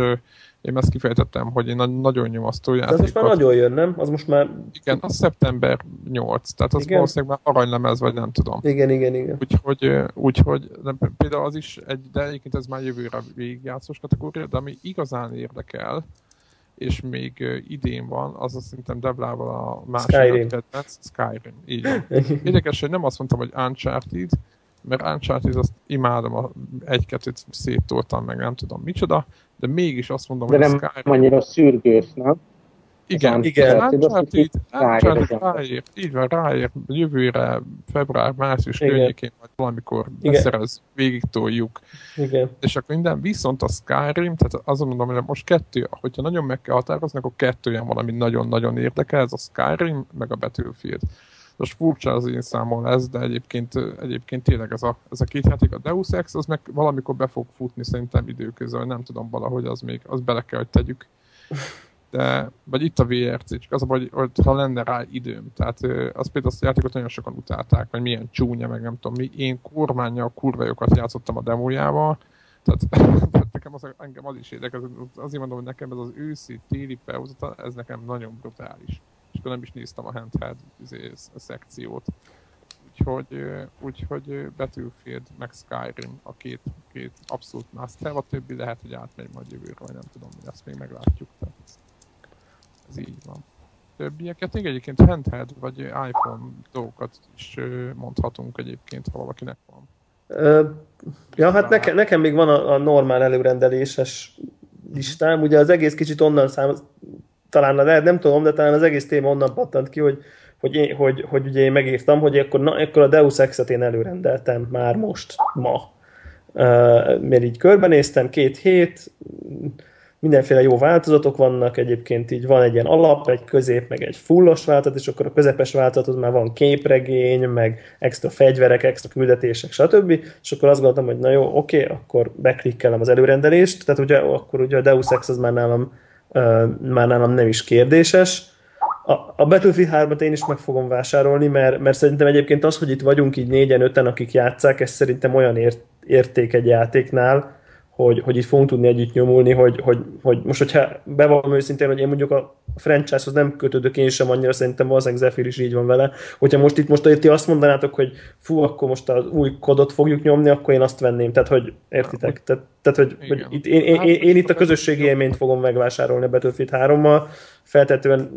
Speaker 2: én ezt kifejtettem, hogy én na- nagyon nyomasztó
Speaker 3: De az most már
Speaker 2: játékot.
Speaker 3: nagyon jön, nem? Az most már...
Speaker 2: Igen, az szeptember 8, tehát az
Speaker 3: Igen.
Speaker 2: valószínűleg már aranylemez, vagy nem tudom.
Speaker 3: Igen, igen, igen.
Speaker 2: Úgyhogy, úgyhogy de például az is egy, de egyébként ez már jövőre végigjátszós kategória, de ami igazán érdekel, és még idén van, az azt szerintem Deblával a másik
Speaker 3: Skyrim.
Speaker 2: kedvenc, Skyrim, így van. [LAUGHS] Érdekes, hogy nem azt mondtam, hogy Uncharted, mert Uncharted azt imádom, a egy-kettőt széttoltam, meg nem tudom micsoda, de mégis azt mondom,
Speaker 4: De
Speaker 2: hogy
Speaker 4: nem
Speaker 2: Skyrim...
Speaker 4: annyira szürgős, nem?
Speaker 2: Igen,
Speaker 3: Igen.
Speaker 2: Uncharted, Uncharted
Speaker 4: az ember.
Speaker 2: ráér, így van, ráér, jövőre, február, március környékén, vagy valamikor
Speaker 3: Igen.
Speaker 2: beszerez, végig toljuk,
Speaker 3: igen.
Speaker 2: és akkor minden, viszont a Skyrim, tehát azon mondom, hogy most kettő, hogyha nagyon meg kell határozni, akkor kettő olyan van, ami nagyon-nagyon érdekel, ez a Skyrim, meg a Battlefield. most furcsa az én számon ez, de egyébként, egyébként tényleg ez a, ez a két játék, a Deus Ex, az meg valamikor be fog futni szerintem időközben, nem tudom valahogy, az még, az bele kell, hogy tegyük. De, vagy itt a VRC, csak az a baj, hogy ha lenne rá időm. Tehát az például azt a játékot nagyon sokan utálták, hogy milyen csúnya, meg nem tudom mi. Én kormányjal kurva jókat játszottam a demójával, tehát, [LAUGHS] tehát nekem az, engem az is érdekel, azért mondom, hogy nekem ez az őszi, téli felhúzata, ez nekem nagyon brutális és akkor nem is néztem a handheld izé, szekciót. Úgyhogy, úgyhogy Battlefield meg Skyrim a két, két abszolút have, a többi lehet, hogy átmegy majd jövőre, vagy nem tudom, mi ezt még meglátjuk. Tehát ez így van. Többieket még egyébként handheld vagy iPhone dolgokat is mondhatunk egyébként, ha valakinek van.
Speaker 3: ja, hát nekem, nekem még van a, a normál előrendeléses listám. Ugye az egész kicsit onnan szám, talán lehet, nem tudom, de talán az egész téma onnan pattant ki, hogy, hogy, én, hogy, hogy ugye én megírtam, hogy akkor, na, akkor a Deus Ex-et én előrendeltem már most, ma. Uh, mert így körbenéztem, két hét, mindenféle jó változatok vannak, egyébként így van egy ilyen alap, egy közép, meg egy fullos változat, és akkor a közepes változatot már van képregény, meg extra fegyverek, extra küldetések, stb. És akkor azt gondoltam, hogy na jó, oké, akkor beklikkelem az előrendelést, tehát ugye akkor ugye a Deus Ex az már nálam már nálam nem is kérdéses. A, a Battlefield 3-at én is meg fogom vásárolni, mert, mert szerintem egyébként az, hogy itt vagyunk így négyen, öten, akik játszák, ez szerintem olyan ért, érték egy játéknál, hogy, hogy itt fogunk tudni együtt nyomulni, hogy, hogy, hogy most, hogyha bevallom őszintén, hogy én mondjuk a franchise-hoz nem kötődök én sem annyira, szerintem valószínűleg Zephyr is így van vele, hogyha most itt most ti azt mondanátok, hogy fú, akkor most az új kodot fogjuk nyomni, akkor én azt venném, tehát hogy értitek, tehát, tehát hogy, hogy itt, én, én, én, én, itt a közösségi élményt fogom megvásárolni a Battlefield 3-mal, feltetően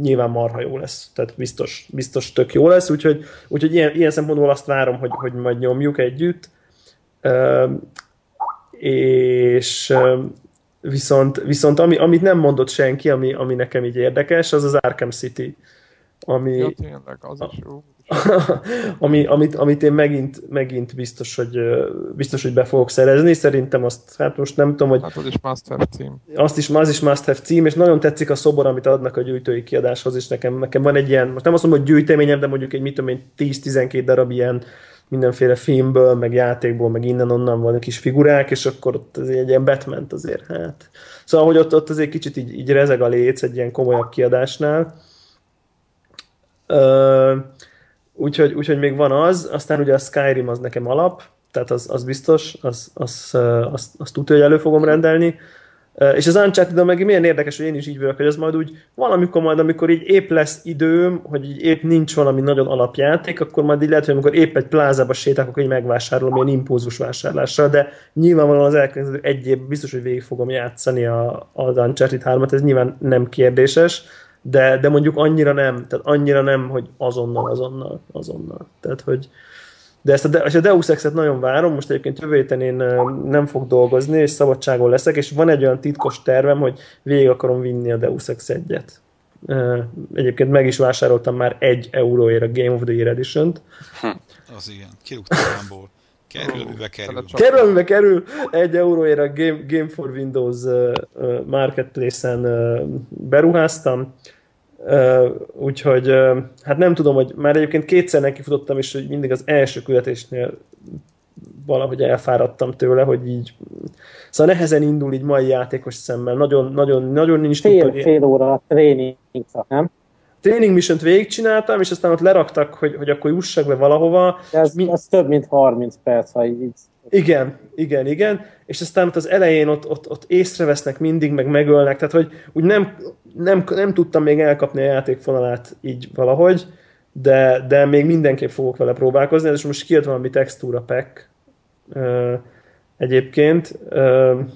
Speaker 3: nyilván marha jó lesz, tehát biztos, biztos tök jó lesz, úgyhogy, úgyhogy ilyen, ilyen szempontból azt várom, hogy, hogy majd nyomjuk együtt és viszont, viszont ami, amit nem mondott senki, ami, ami nekem így érdekes, az az Arkham City. Ami,
Speaker 2: ja, tényleg, az is jó. [LAUGHS]
Speaker 3: ami, amit, amit én megint, megint biztos, hogy, biztos, hogy be fogok szerezni. Szerintem azt, hát most nem tudom, hogy...
Speaker 2: Hát az is must have cím.
Speaker 3: Azt is, az is must have cím, és nagyon tetszik a szobor, amit adnak a gyűjtői kiadáshoz, és nekem, nekem van egy ilyen, most nem azt mondom, hogy gyűjteményem, de mondjuk egy, mit tudom én, 10-12 darab ilyen mindenféle filmből, meg játékból, meg innen-onnan vannak kis figurák, és akkor ott azért egy ilyen batman azért, hát. Szóval, hogy ott, ott azért kicsit így, így rezeg a léc egy ilyen komolyabb kiadásnál. Úgyhogy, úgyhogy még van az, aztán ugye a Skyrim az nekem alap, tehát az, az biztos, az, az, az, az, az tudja, hogy elő fogom rendelni. És az uncharted meg milyen érdekes, hogy én is így vagyok, hogy ez majd úgy valamikor majd, amikor így épp lesz időm, hogy így épp nincs valami nagyon alapjáték, akkor majd így lehet, hogy amikor épp egy plázába sétálok, akkor így megvásárolom ilyen impulzus vásárlással, de nyilvánvalóan az elkezdő egy év biztos, hogy végig fogom játszani a, az Uncharted 3-at, ez nyilván nem kérdéses, de, de mondjuk annyira nem, tehát annyira nem, hogy azonnal, azonnal, azonnal. Tehát, hogy, de ezt a, De- a Deus Ex-et nagyon várom, most egyébként jövő héten én nem fog dolgozni, és szabadságon leszek, és van egy olyan titkos tervem, hogy végig akarom vinni a Deus Ex egyet. Egyébként meg is vásároltam már egy euróért a Game of the Year Edition-t.
Speaker 5: Hm. Az igen, kirúgtalámból. Kerül, mibe kerül.
Speaker 3: Kerül, mibe kerül. Egy euróért a Game, Game for Windows Marketplace-en beruháztam Uh, úgyhogy uh, hát nem tudom, hogy már egyébként kétszer nekifutottam, és hogy mindig az első küldetésnél valahogy elfáradtam tőle, hogy így szóval nehezen indul így mai játékos szemmel. Nagyon, nagyon, nagyon nincs
Speaker 4: fél, tudta, fél óra a tréning, nem?
Speaker 3: Training mission végigcsináltam, és aztán ott leraktak, hogy, hogy akkor jussak be valahova.
Speaker 4: De ez, mi... ez több mint 30 perc, ha így...
Speaker 3: Igen, igen, igen. És aztán ott az elején ott, ott, ott észrevesznek mindig, meg megölnek, tehát hogy úgy nem, nem, nem tudtam még elkapni a játékfonalát így valahogy, de, de még mindenképp fogok vele próbálkozni, és most kijött valami textúra pack egyébként,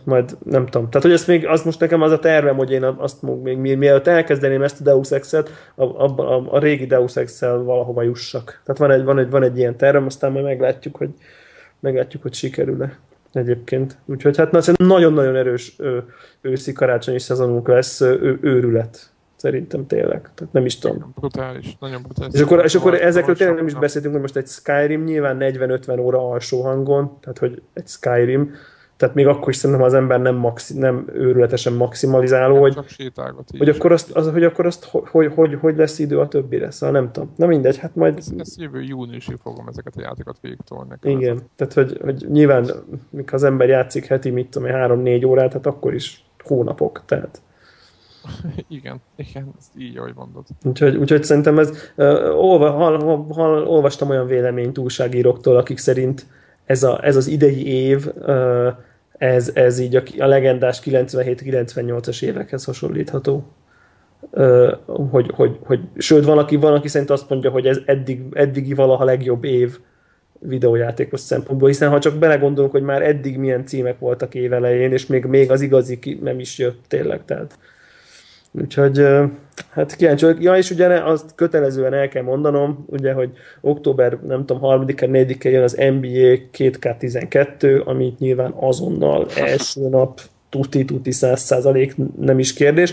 Speaker 3: majd nem tudom. Tehát, hogy ezt még, az most nekem az a tervem, hogy én azt még mielőtt elkezdeném ezt a Deus Ex-et, a, a, a, a régi Deus Ex-el valahova jussak. Tehát van egy, van egy, van egy ilyen tervem, aztán majd meglátjuk, hogy meglátjuk, hogy sikerül-e egyébként. Úgyhogy hát na, nagyon-nagyon erős ő, őszi karácsonyi szezonunk lesz, ő, őrület. Szerintem tényleg. Tehát nem is tudom.
Speaker 2: Brutális, nagyon brutális.
Speaker 3: És akkor, és akkor ezekről tényleg nem is beszéltünk, hogy most egy Skyrim nyilván 40-50 óra alsó hangon, tehát hogy egy Skyrim, Tehát még akkor is szerintem az ember nem, maxi, nem őrületesen maximalizáló, nem hogy, hogy, akkor azt, az, hogy akkor azt hogy, hogy, hogy lesz idő a többire. Szóval nem tudom. Na mindegy, hát majd...
Speaker 2: Ezt, ezt jövő júniusig fogom ezeket a játékokat végigtolni.
Speaker 3: Igen, ez. tehát hogy, hogy nyilván, mikor az ember játszik heti, mit tudom, három-négy órát, hát akkor is hónapok, tehát... [LAUGHS]
Speaker 2: igen, igen, ezt így, ahogy mondod.
Speaker 3: Úgyhogy, úgyhogy szerintem ez, uh, olva, hall, hall, olvastam olyan véleményt újságíróktól, akik szerint ez, a, ez az idei év, uh, ez, ez így a, a legendás 97-98-as évekhez hasonlítható. Uh, hogy, hogy, hogy, sőt, van aki, van, aki szerint azt mondja, hogy ez eddig, eddigi valaha legjobb év videójátékos szempontból, hiszen ha csak belegondolunk, hogy már eddig milyen címek voltak évelején, és még, még az igazi nem is jött tényleg, tehát Úgyhogy hát kíváncsi vagyok. Ja, és ugye azt kötelezően el kell mondanom, ugye, hogy október, nem tudom, 3-án, 4 jön az NBA 2K12, amit nyilván azonnal [LAUGHS] első nap tuti-tuti száz százalék, nem is kérdés.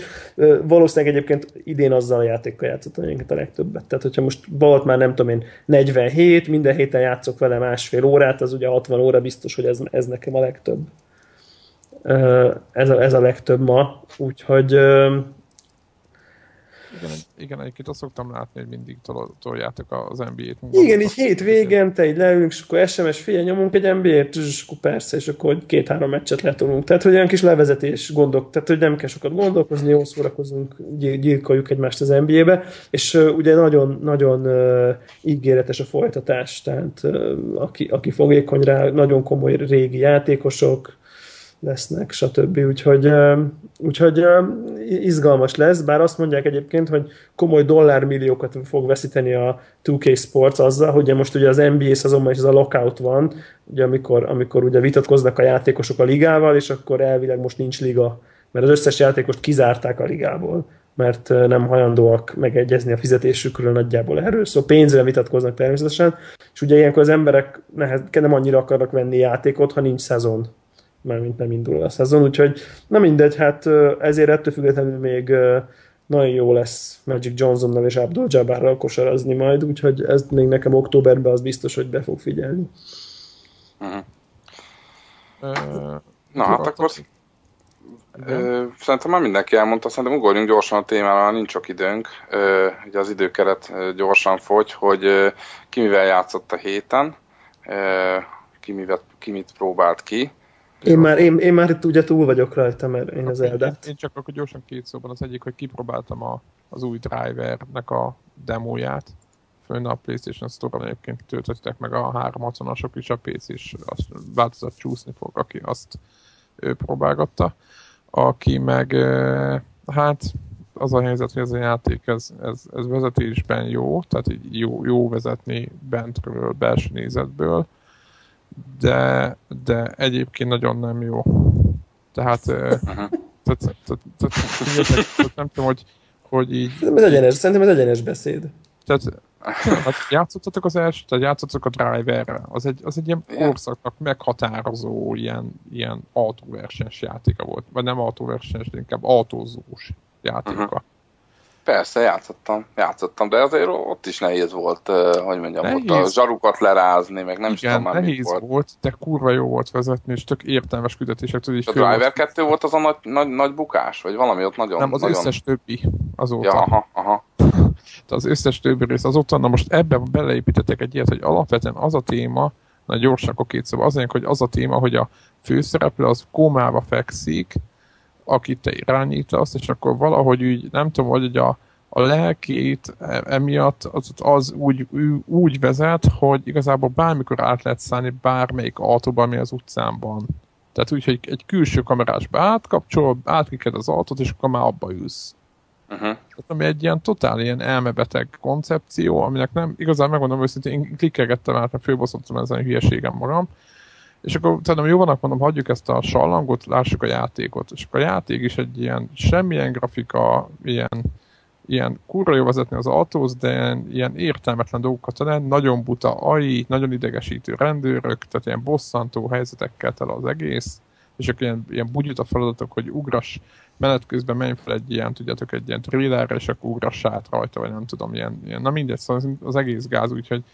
Speaker 3: Valószínűleg egyébként idén azzal a játékkal játszottam a legtöbbet. Tehát, hogyha most volt már nem tudom én 47, minden héten játszok vele másfél órát, az ugye 60 óra biztos, hogy ez, ez nekem a legtöbb. Ez a, ez a legtöbb ma, úgyhogy
Speaker 2: igen, igen, egyébként azt szoktam látni, hogy mindig tol- toljátok az NBA-t.
Speaker 3: Igen, így hétvégén, te így leülünk, és akkor SMS, figyelj, nyomunk egy NBA-t, és akkor persze, és akkor két-három meccset letolunk. Tehát, hogy olyan kis levezetés gondok, tehát, hogy nem kell sokat gondolkozni, jól szórakozunk, gyilkoljuk egymást az NBA-be, és uh, ugye nagyon, nagyon uh, ígéretes a folytatás, tehát uh, aki, aki fogékony rá, nagyon komoly régi játékosok, lesznek, stb. Úgyhogy, úgyhogy izgalmas lesz, bár azt mondják egyébként, hogy komoly dollármilliókat fog veszíteni a 2K Sports azzal, hogy most ugye az NBA szezonban is ez a lockout van, ugye amikor, amikor ugye vitatkoznak a játékosok a ligával, és akkor elvileg most nincs liga, mert az összes játékost kizárták a ligából mert nem hajlandóak megegyezni a fizetésükről nagyjából erről, szóval pénzre vitatkoznak természetesen, és ugye ilyenkor az emberek nehez, nem annyira akarnak venni játékot, ha nincs szezon mármint nem indul a szezon, úgyhogy na mindegy, hát ezért ettől függetlenül még nagyon jó lesz Magic Johnsonnal és Abdul Jabbarral kosarazni majd, úgyhogy ez még nekem októberben az biztos, hogy be fog figyelni.
Speaker 1: Uh-huh. Uh, Na hát akkor Ö, szerintem már mindenki elmondta, szerintem ugorjunk gyorsan a témára, nincs sok időnk. Ö, ugye az időkeret gyorsan fogy, hogy ö, ki mivel játszott a héten, ö, ki, mivel, ki mit próbált ki.
Speaker 3: Én már, én, én már itt ugye túl vagyok rajta, mert én az eldát.
Speaker 2: Én csak akkor gyorsan két szóban az egyik, hogy kipróbáltam a, az új drivernek a demóját. Fönn a PlayStation Store-on egyébként töltöttek meg a 360-asok is, a PC is azt változat csúszni fog, aki azt ő próbálgatta. Aki meg, hát az a helyzet, hogy ez a játék, ez, ez, ez vezetésben jó, tehát így jó, jó vezetni bentről, belső nézetből, de, de egyébként nagyon nem jó. Tehát, tehát, tehát, tehát nem tudom, hogy, hogy így...
Speaker 3: Szerintem ez egyenes, szerintem ez egyenes beszéd.
Speaker 2: Tehát, hát játszottatok az első, tehát játszottatok a driverre, az egy, az egy ilyen korszaknak meghatározó ilyen, ilyen autóversenys játéka volt. Vagy nem autóversenys, de inkább autózós játéka. Uh-huh.
Speaker 1: Persze, játszottam, játszottam, de azért ott is nehéz volt, hogy mondjam, nehéz. ott a zsarukat lerázni, meg nem
Speaker 2: Igen, is tudom már nehéz volt. volt. de kurva jó volt vezetni, és tök értelmes küldetések. Tudod,
Speaker 1: a Driver 2 volt az a nagy, nagy, nagy bukás, vagy valami ott nagyon...
Speaker 2: Nem, az
Speaker 1: nagyon...
Speaker 2: összes többi azóta.
Speaker 1: Ja, aha, aha. [LAUGHS]
Speaker 2: De az összes többi rész azóta, na most ebben beleépítettek egy ilyet, hogy alapvetően az a téma, na gyorsan akkor két szóval, az hogy az a téma, hogy a főszereplő az kómába fekszik, akit te irányítasz, és akkor valahogy úgy, nem tudom, hogy a, a lelkét e, emiatt az, az úgy, úgy vezet, hogy igazából bármikor át lehet szállni bármelyik autóba, ami az utcán Tehát úgy, hogy egy külső kamerásba átkapcsol, átkiked az autót, és akkor már abba ülsz. Uh-huh. Tehát ami egy ilyen totál ilyen elmebeteg koncepció, aminek nem, igazán megmondom őszintén, én klikkelgettem át, mert főbosszottam ezen a hülyeségem magam, és akkor tudom, jó vannak mondom, hagyjuk ezt a sallangot, lássuk a játékot. És akkor a játék is egy ilyen semmilyen grafika, ilyen, ilyen kurva jó vezetni az autóz, de ilyen, ilyen értelmetlen dolgokat talán, nagyon buta AI, nagyon idegesítő rendőrök, tehát ilyen bosszantó helyzetekkel tele az egész, és akkor ilyen, ilyen bugyuta feladatok, hogy ugras menet közben menj fel egy ilyen, tudjátok, egy ilyen trailerre, és akkor ugrass át rajta, vagy nem tudom, ilyen, ilyen na mindegy, szóval az egész gáz, úgyhogy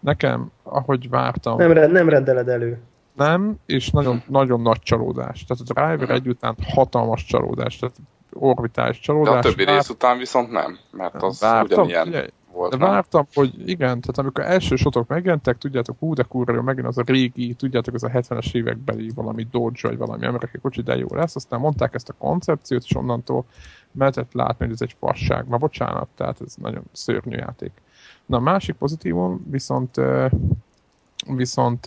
Speaker 2: nekem, ahogy vártam...
Speaker 3: Nem, nem rendeled elő.
Speaker 2: Nem, és nagyon, nagyon nagy csalódás. Tehát a Driver egy után hatalmas csalódás, tehát orbitális csalódás.
Speaker 1: De a többi rész után viszont nem, mert az vártam, ugyanilyen figyelj, volt.
Speaker 2: De vártam, hogy igen, tehát amikor első sotok megjelentek, tudjátok, hú, de kurva megint az a régi, tudjátok, az a 70-es évekbeli valami Dodge, vagy valami amerikai kocsi, de jó lesz. Aztán mondták ezt a koncepciót, és onnantól lehetett látni, hogy ez egy fasság. Ma bocsánat, tehát ez nagyon szörnyű játék. Na a másik pozitívum viszont viszont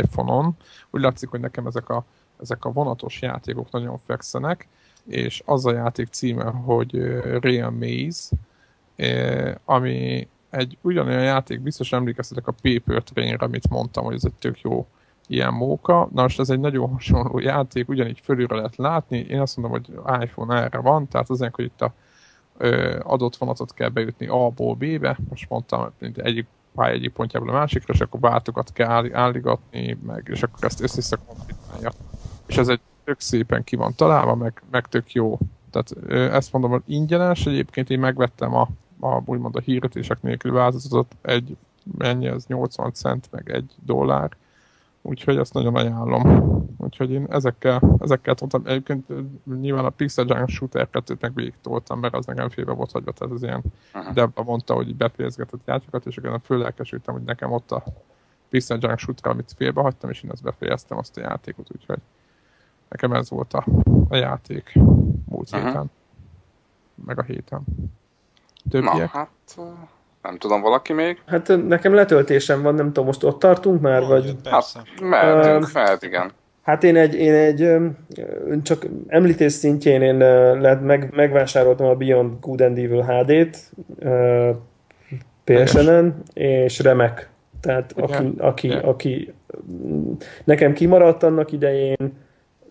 Speaker 2: iPhone-on úgy látszik, hogy nekem ezek a, ezek a vonatos játékok nagyon fekszenek, és az a játék címe, hogy Real Maze, ami egy ugyanolyan játék, biztos emlékeztetek a Paper Train-re, amit mondtam, hogy ez egy tök jó ilyen móka. Na most ez egy nagyon hasonló játék, ugyanígy fölülre lehet látni. Én azt mondom, hogy iPhone erre van, tehát az hogy itt a adott vonatot kell bejutni A-ból B-be. Most mondtam, hogy egyik pálya egyik pontjából a másikra, és akkor váltokat kell álligatni, meg, és akkor ezt össze kombinálja. És ez egy tök szépen ki van találva, meg, meg tök jó. Tehát ezt mondom, hogy ingyenes, egyébként én megvettem a, a úgymond a hirdetések nélkül változatot, egy, mennyi az 80 cent, meg egy dollár, úgyhogy azt nagyon ajánlom. Úgyhogy én ezekkel, ezekkel toltam. Egyébként nyilván a Pixel Junk Shooter 2-t meg végig toltam, mert az nekem félbe volt hagyva, tehát az ilyen uh-huh. Mondta, hogy befejezgetett játékokat, és akkor főlelkesültem, hogy nekem ott a Pixel Junk Shooter, amit félbe hagytam, és én ezt befejeztem azt a játékot, úgyhogy nekem ez volt a, a játék múlt uh-huh. héten, meg a héten.
Speaker 1: Többiek? Na, hát nem tudom, valaki még?
Speaker 3: Hát nekem letöltésem van, nem tudom, most ott tartunk már, oh, vagy?
Speaker 1: Hát, mehetünk, uh, mehet, igen.
Speaker 3: Hát én egy, én egy csak említés szintjén én meg, megvásároltam a Beyond Good and Evil HD-t PSN-en, és remek. Tehát aki, aki, aki nekem kimaradt annak idején,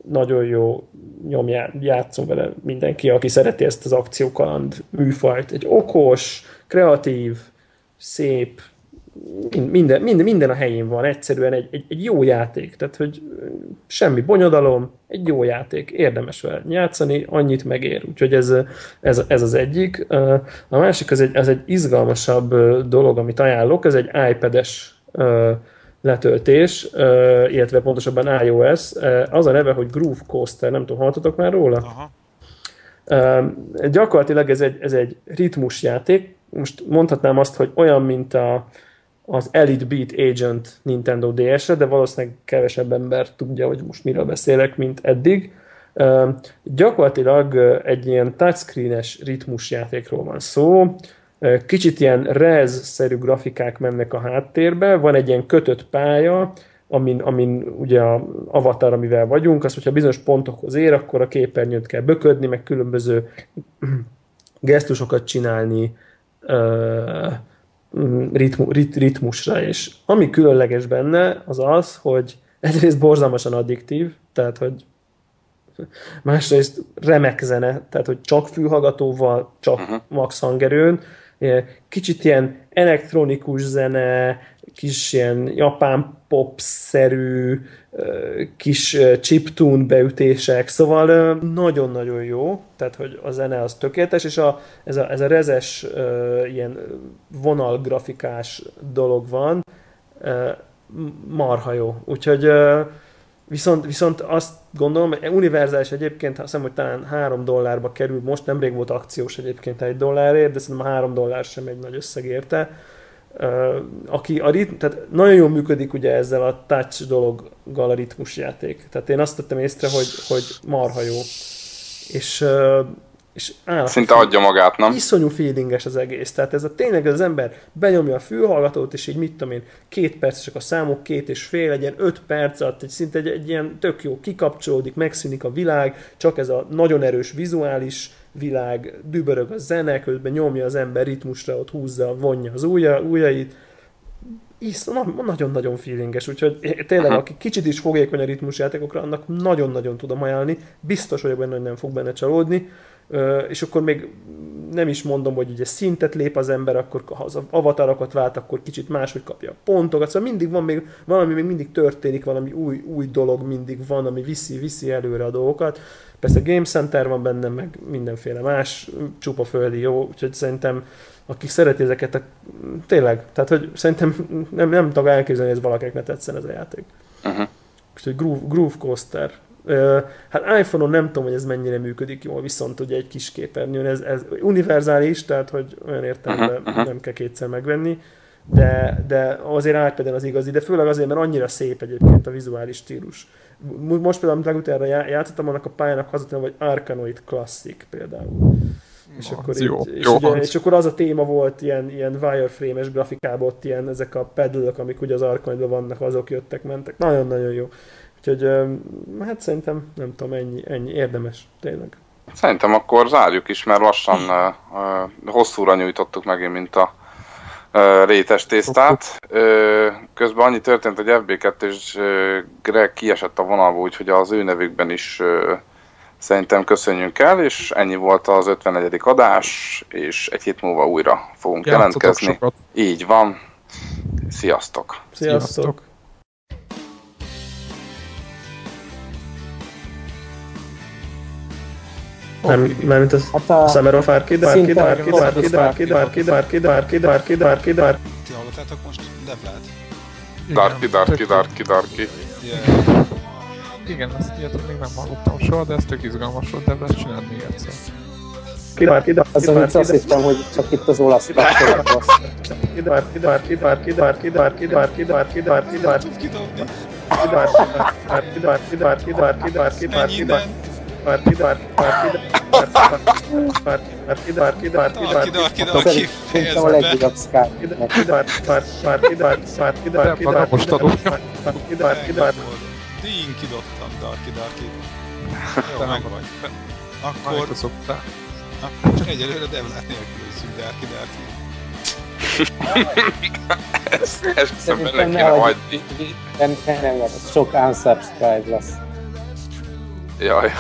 Speaker 3: nagyon jó nyomjá, játszom vele mindenki, aki szereti ezt az akciókaland műfajt. Egy okos, kreatív, szép, minden, minden, minden a helyén van, egyszerűen egy, egy, egy jó játék, tehát hogy semmi bonyodalom, egy jó játék, érdemes vele játszani, annyit megér, úgyhogy ez, ez, ez az egyik. A másik az egy, az egy izgalmasabb dolog, amit ajánlok, ez egy iPad-es letöltés, illetve pontosabban iOS, az a neve, hogy Groove Coaster, nem tudom, hallottatok már róla? Aha. Gyakorlatilag ez egy, ez egy ritmusjáték, most mondhatnám azt, hogy olyan, mint a, az Elite Beat Agent Nintendo DS-re, de valószínűleg kevesebb ember tudja, hogy most miről beszélek, mint eddig. Gyakorlatilag egy ilyen touchscreen-es ritmusjátékról van szó, kicsit ilyen rez-szerű grafikák mennek a háttérbe, van egy ilyen kötött pálya, amin, amin ugye a avatar, amivel vagyunk, az, hogyha bizonyos pontokhoz ér, akkor a képernyőt kell böködni, meg különböző [CLEARS THROAT] gesztusokat csinálni, ritmu, rit, ritmusra, és ami különleges benne, az az, hogy egyrészt borzalmasan addiktív, tehát, hogy másrészt remek zene, tehát, hogy csak fülhallgatóval, csak max hangerőn, kicsit ilyen elektronikus zene, kis ilyen japán pop-szerű, kis chiptune beütések, szóval nagyon-nagyon jó, tehát hogy a zene az tökéletes, és a, ez, a, ez a rezes ilyen vonalgrafikás dolog van, marha jó. Úgyhogy Viszont, viszont azt gondolom, univerzális egyébként, azt hiszem, hogy talán 3 dollárba kerül, most nemrég volt akciós egyébként egy dollárért, de szerintem a 3 dollár sem egy nagy összeg érte. Aki a ritm, tehát nagyon jól működik ugye ezzel a touch dologgal a ritmusjáték. Tehát én azt tettem észre, hogy, hogy marha jó. És és
Speaker 1: áll, Szinte adja magát, nem?
Speaker 3: Iszonyú feelinges az egész. Tehát ez a tényleg az ember benyomja a fülhallgatót, és így mit tudom én, két percesek a számok, két és fél, legyen öt perc alatt, egy szinte egy, egy ilyen tök jó, kikapcsolódik, megszűnik a világ, csak ez a nagyon erős vizuális világ, dübörög a zene, közben nyomja az ember ritmusra, ott húzza, vonja az ujja, ujjait, nagyon-nagyon feelinges, úgyhogy tényleg, aki kicsit is fogékony a ritmusjátékokra, annak nagyon-nagyon tudom ajánlani. Biztos vagyok benne, hogy nem fog benne csalódni és akkor még nem is mondom, hogy ugye szintet lép az ember, akkor ha az avatarokat vált, akkor kicsit máshogy kapja a pontokat, szóval mindig van még valami, még mindig történik, valami új, új dolog mindig van, ami viszi, viszi előre a dolgokat. Persze Game Center van benne, meg mindenféle más csupa földi jó, úgyhogy szerintem akik szereti ezeket, a, tényleg, tehát hogy szerintem nem, nem tudok elképzelni, hogy ez valakinek ne tetszen ez a játék. Uh-huh. Úgyhogy Groove, Groove Coaster. Hát iPhone-on nem tudom, hogy ez mennyire működik jól, viszont ugye egy kis képernyőn, ez, ez univerzális, tehát hogy olyan értelemben nem kell kétszer megvenni, de, de azért iPad-en az igazi, de főleg azért, mert annyira szép egyébként a vizuális stílus. Mo- Most például, amit legutára já- játszottam, annak a pályának az a hogy Arkanoid Classic például. És
Speaker 2: Na,
Speaker 3: akkor,
Speaker 2: ez jó,
Speaker 3: így, és,
Speaker 2: jó
Speaker 3: ugye, és akkor az a téma volt, ilyen, ilyen wireframe-es grafikában, ott ilyen, ezek a pedalök, amik ugye az Arkanoidban vannak, azok jöttek, mentek. Nagyon-nagyon jó. Úgyhogy hát szerintem, nem tudom, ennyi, ennyi érdemes, tényleg.
Speaker 1: Szerintem akkor zárjuk is, mert lassan uh, uh, hosszúra nyújtottuk megint, mint a uh, rétes tésztát. Uh, közben annyi történt, hogy FB2 és uh, Greg kiesett a vonalból, úgyhogy az ő nevükben is uh, szerintem köszönjünk el, és ennyi volt az 54. adás, és egy hét múlva újra fogunk
Speaker 2: Játszatok
Speaker 1: jelentkezni.
Speaker 2: sokat.
Speaker 1: Így van. Sziasztok!
Speaker 3: Sziasztok!
Speaker 2: Sziasztok.
Speaker 3: Nem, mármint az
Speaker 4: Hát a
Speaker 3: Summer of Arcade, Arcade, Arcade, Arcade, Arcade, Arcade, Arcade, Arcade, Arcade, Arcade, Arcade,
Speaker 5: Ti hallottátok most Devlát?
Speaker 1: Darky, darky, darky, darky.
Speaker 2: Igen, ezt ilyet még nem hallottam soha, de ez tök izgalmas volt, de ezt csináld még egyszer.
Speaker 3: Arcade,
Speaker 4: az, amit azt hittem, hogy csak itt az olasz kapcsolat rossz.
Speaker 3: Arcade, Arcade, Arcade, Arcade, Arcade, Arcade, Arcade, Arcade, Arcade, Arcade,
Speaker 5: Tud kidobni?
Speaker 3: Arcade, Arcade, Arcade, Arcade, Arcade, partida, partida, partida,
Speaker 5: partida, partida, partida,
Speaker 4: partida, Szerintem a
Speaker 5: legújabb Skype.
Speaker 4: Most adom.
Speaker 5: Én kidobtam, Darky Darky. Jó, meg vagy. Akkor...
Speaker 2: Akkor
Speaker 5: csak egyelőre devlát nélkülözzük Darky Darky.
Speaker 1: ezt, ezt
Speaker 4: szerintem
Speaker 1: bele
Speaker 4: kéne
Speaker 1: hagyni.
Speaker 4: Nem, nem, nem, sok unsubscribe lesz.
Speaker 1: Jaj.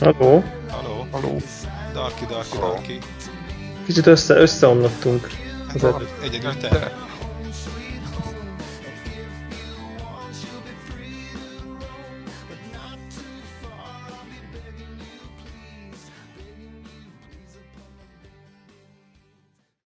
Speaker 3: Halló?
Speaker 5: Halló?
Speaker 2: Halló?
Speaker 5: Darki, darki, darki.
Speaker 3: Kicsit össze, összeomlottunk.
Speaker 5: Egy-egy te.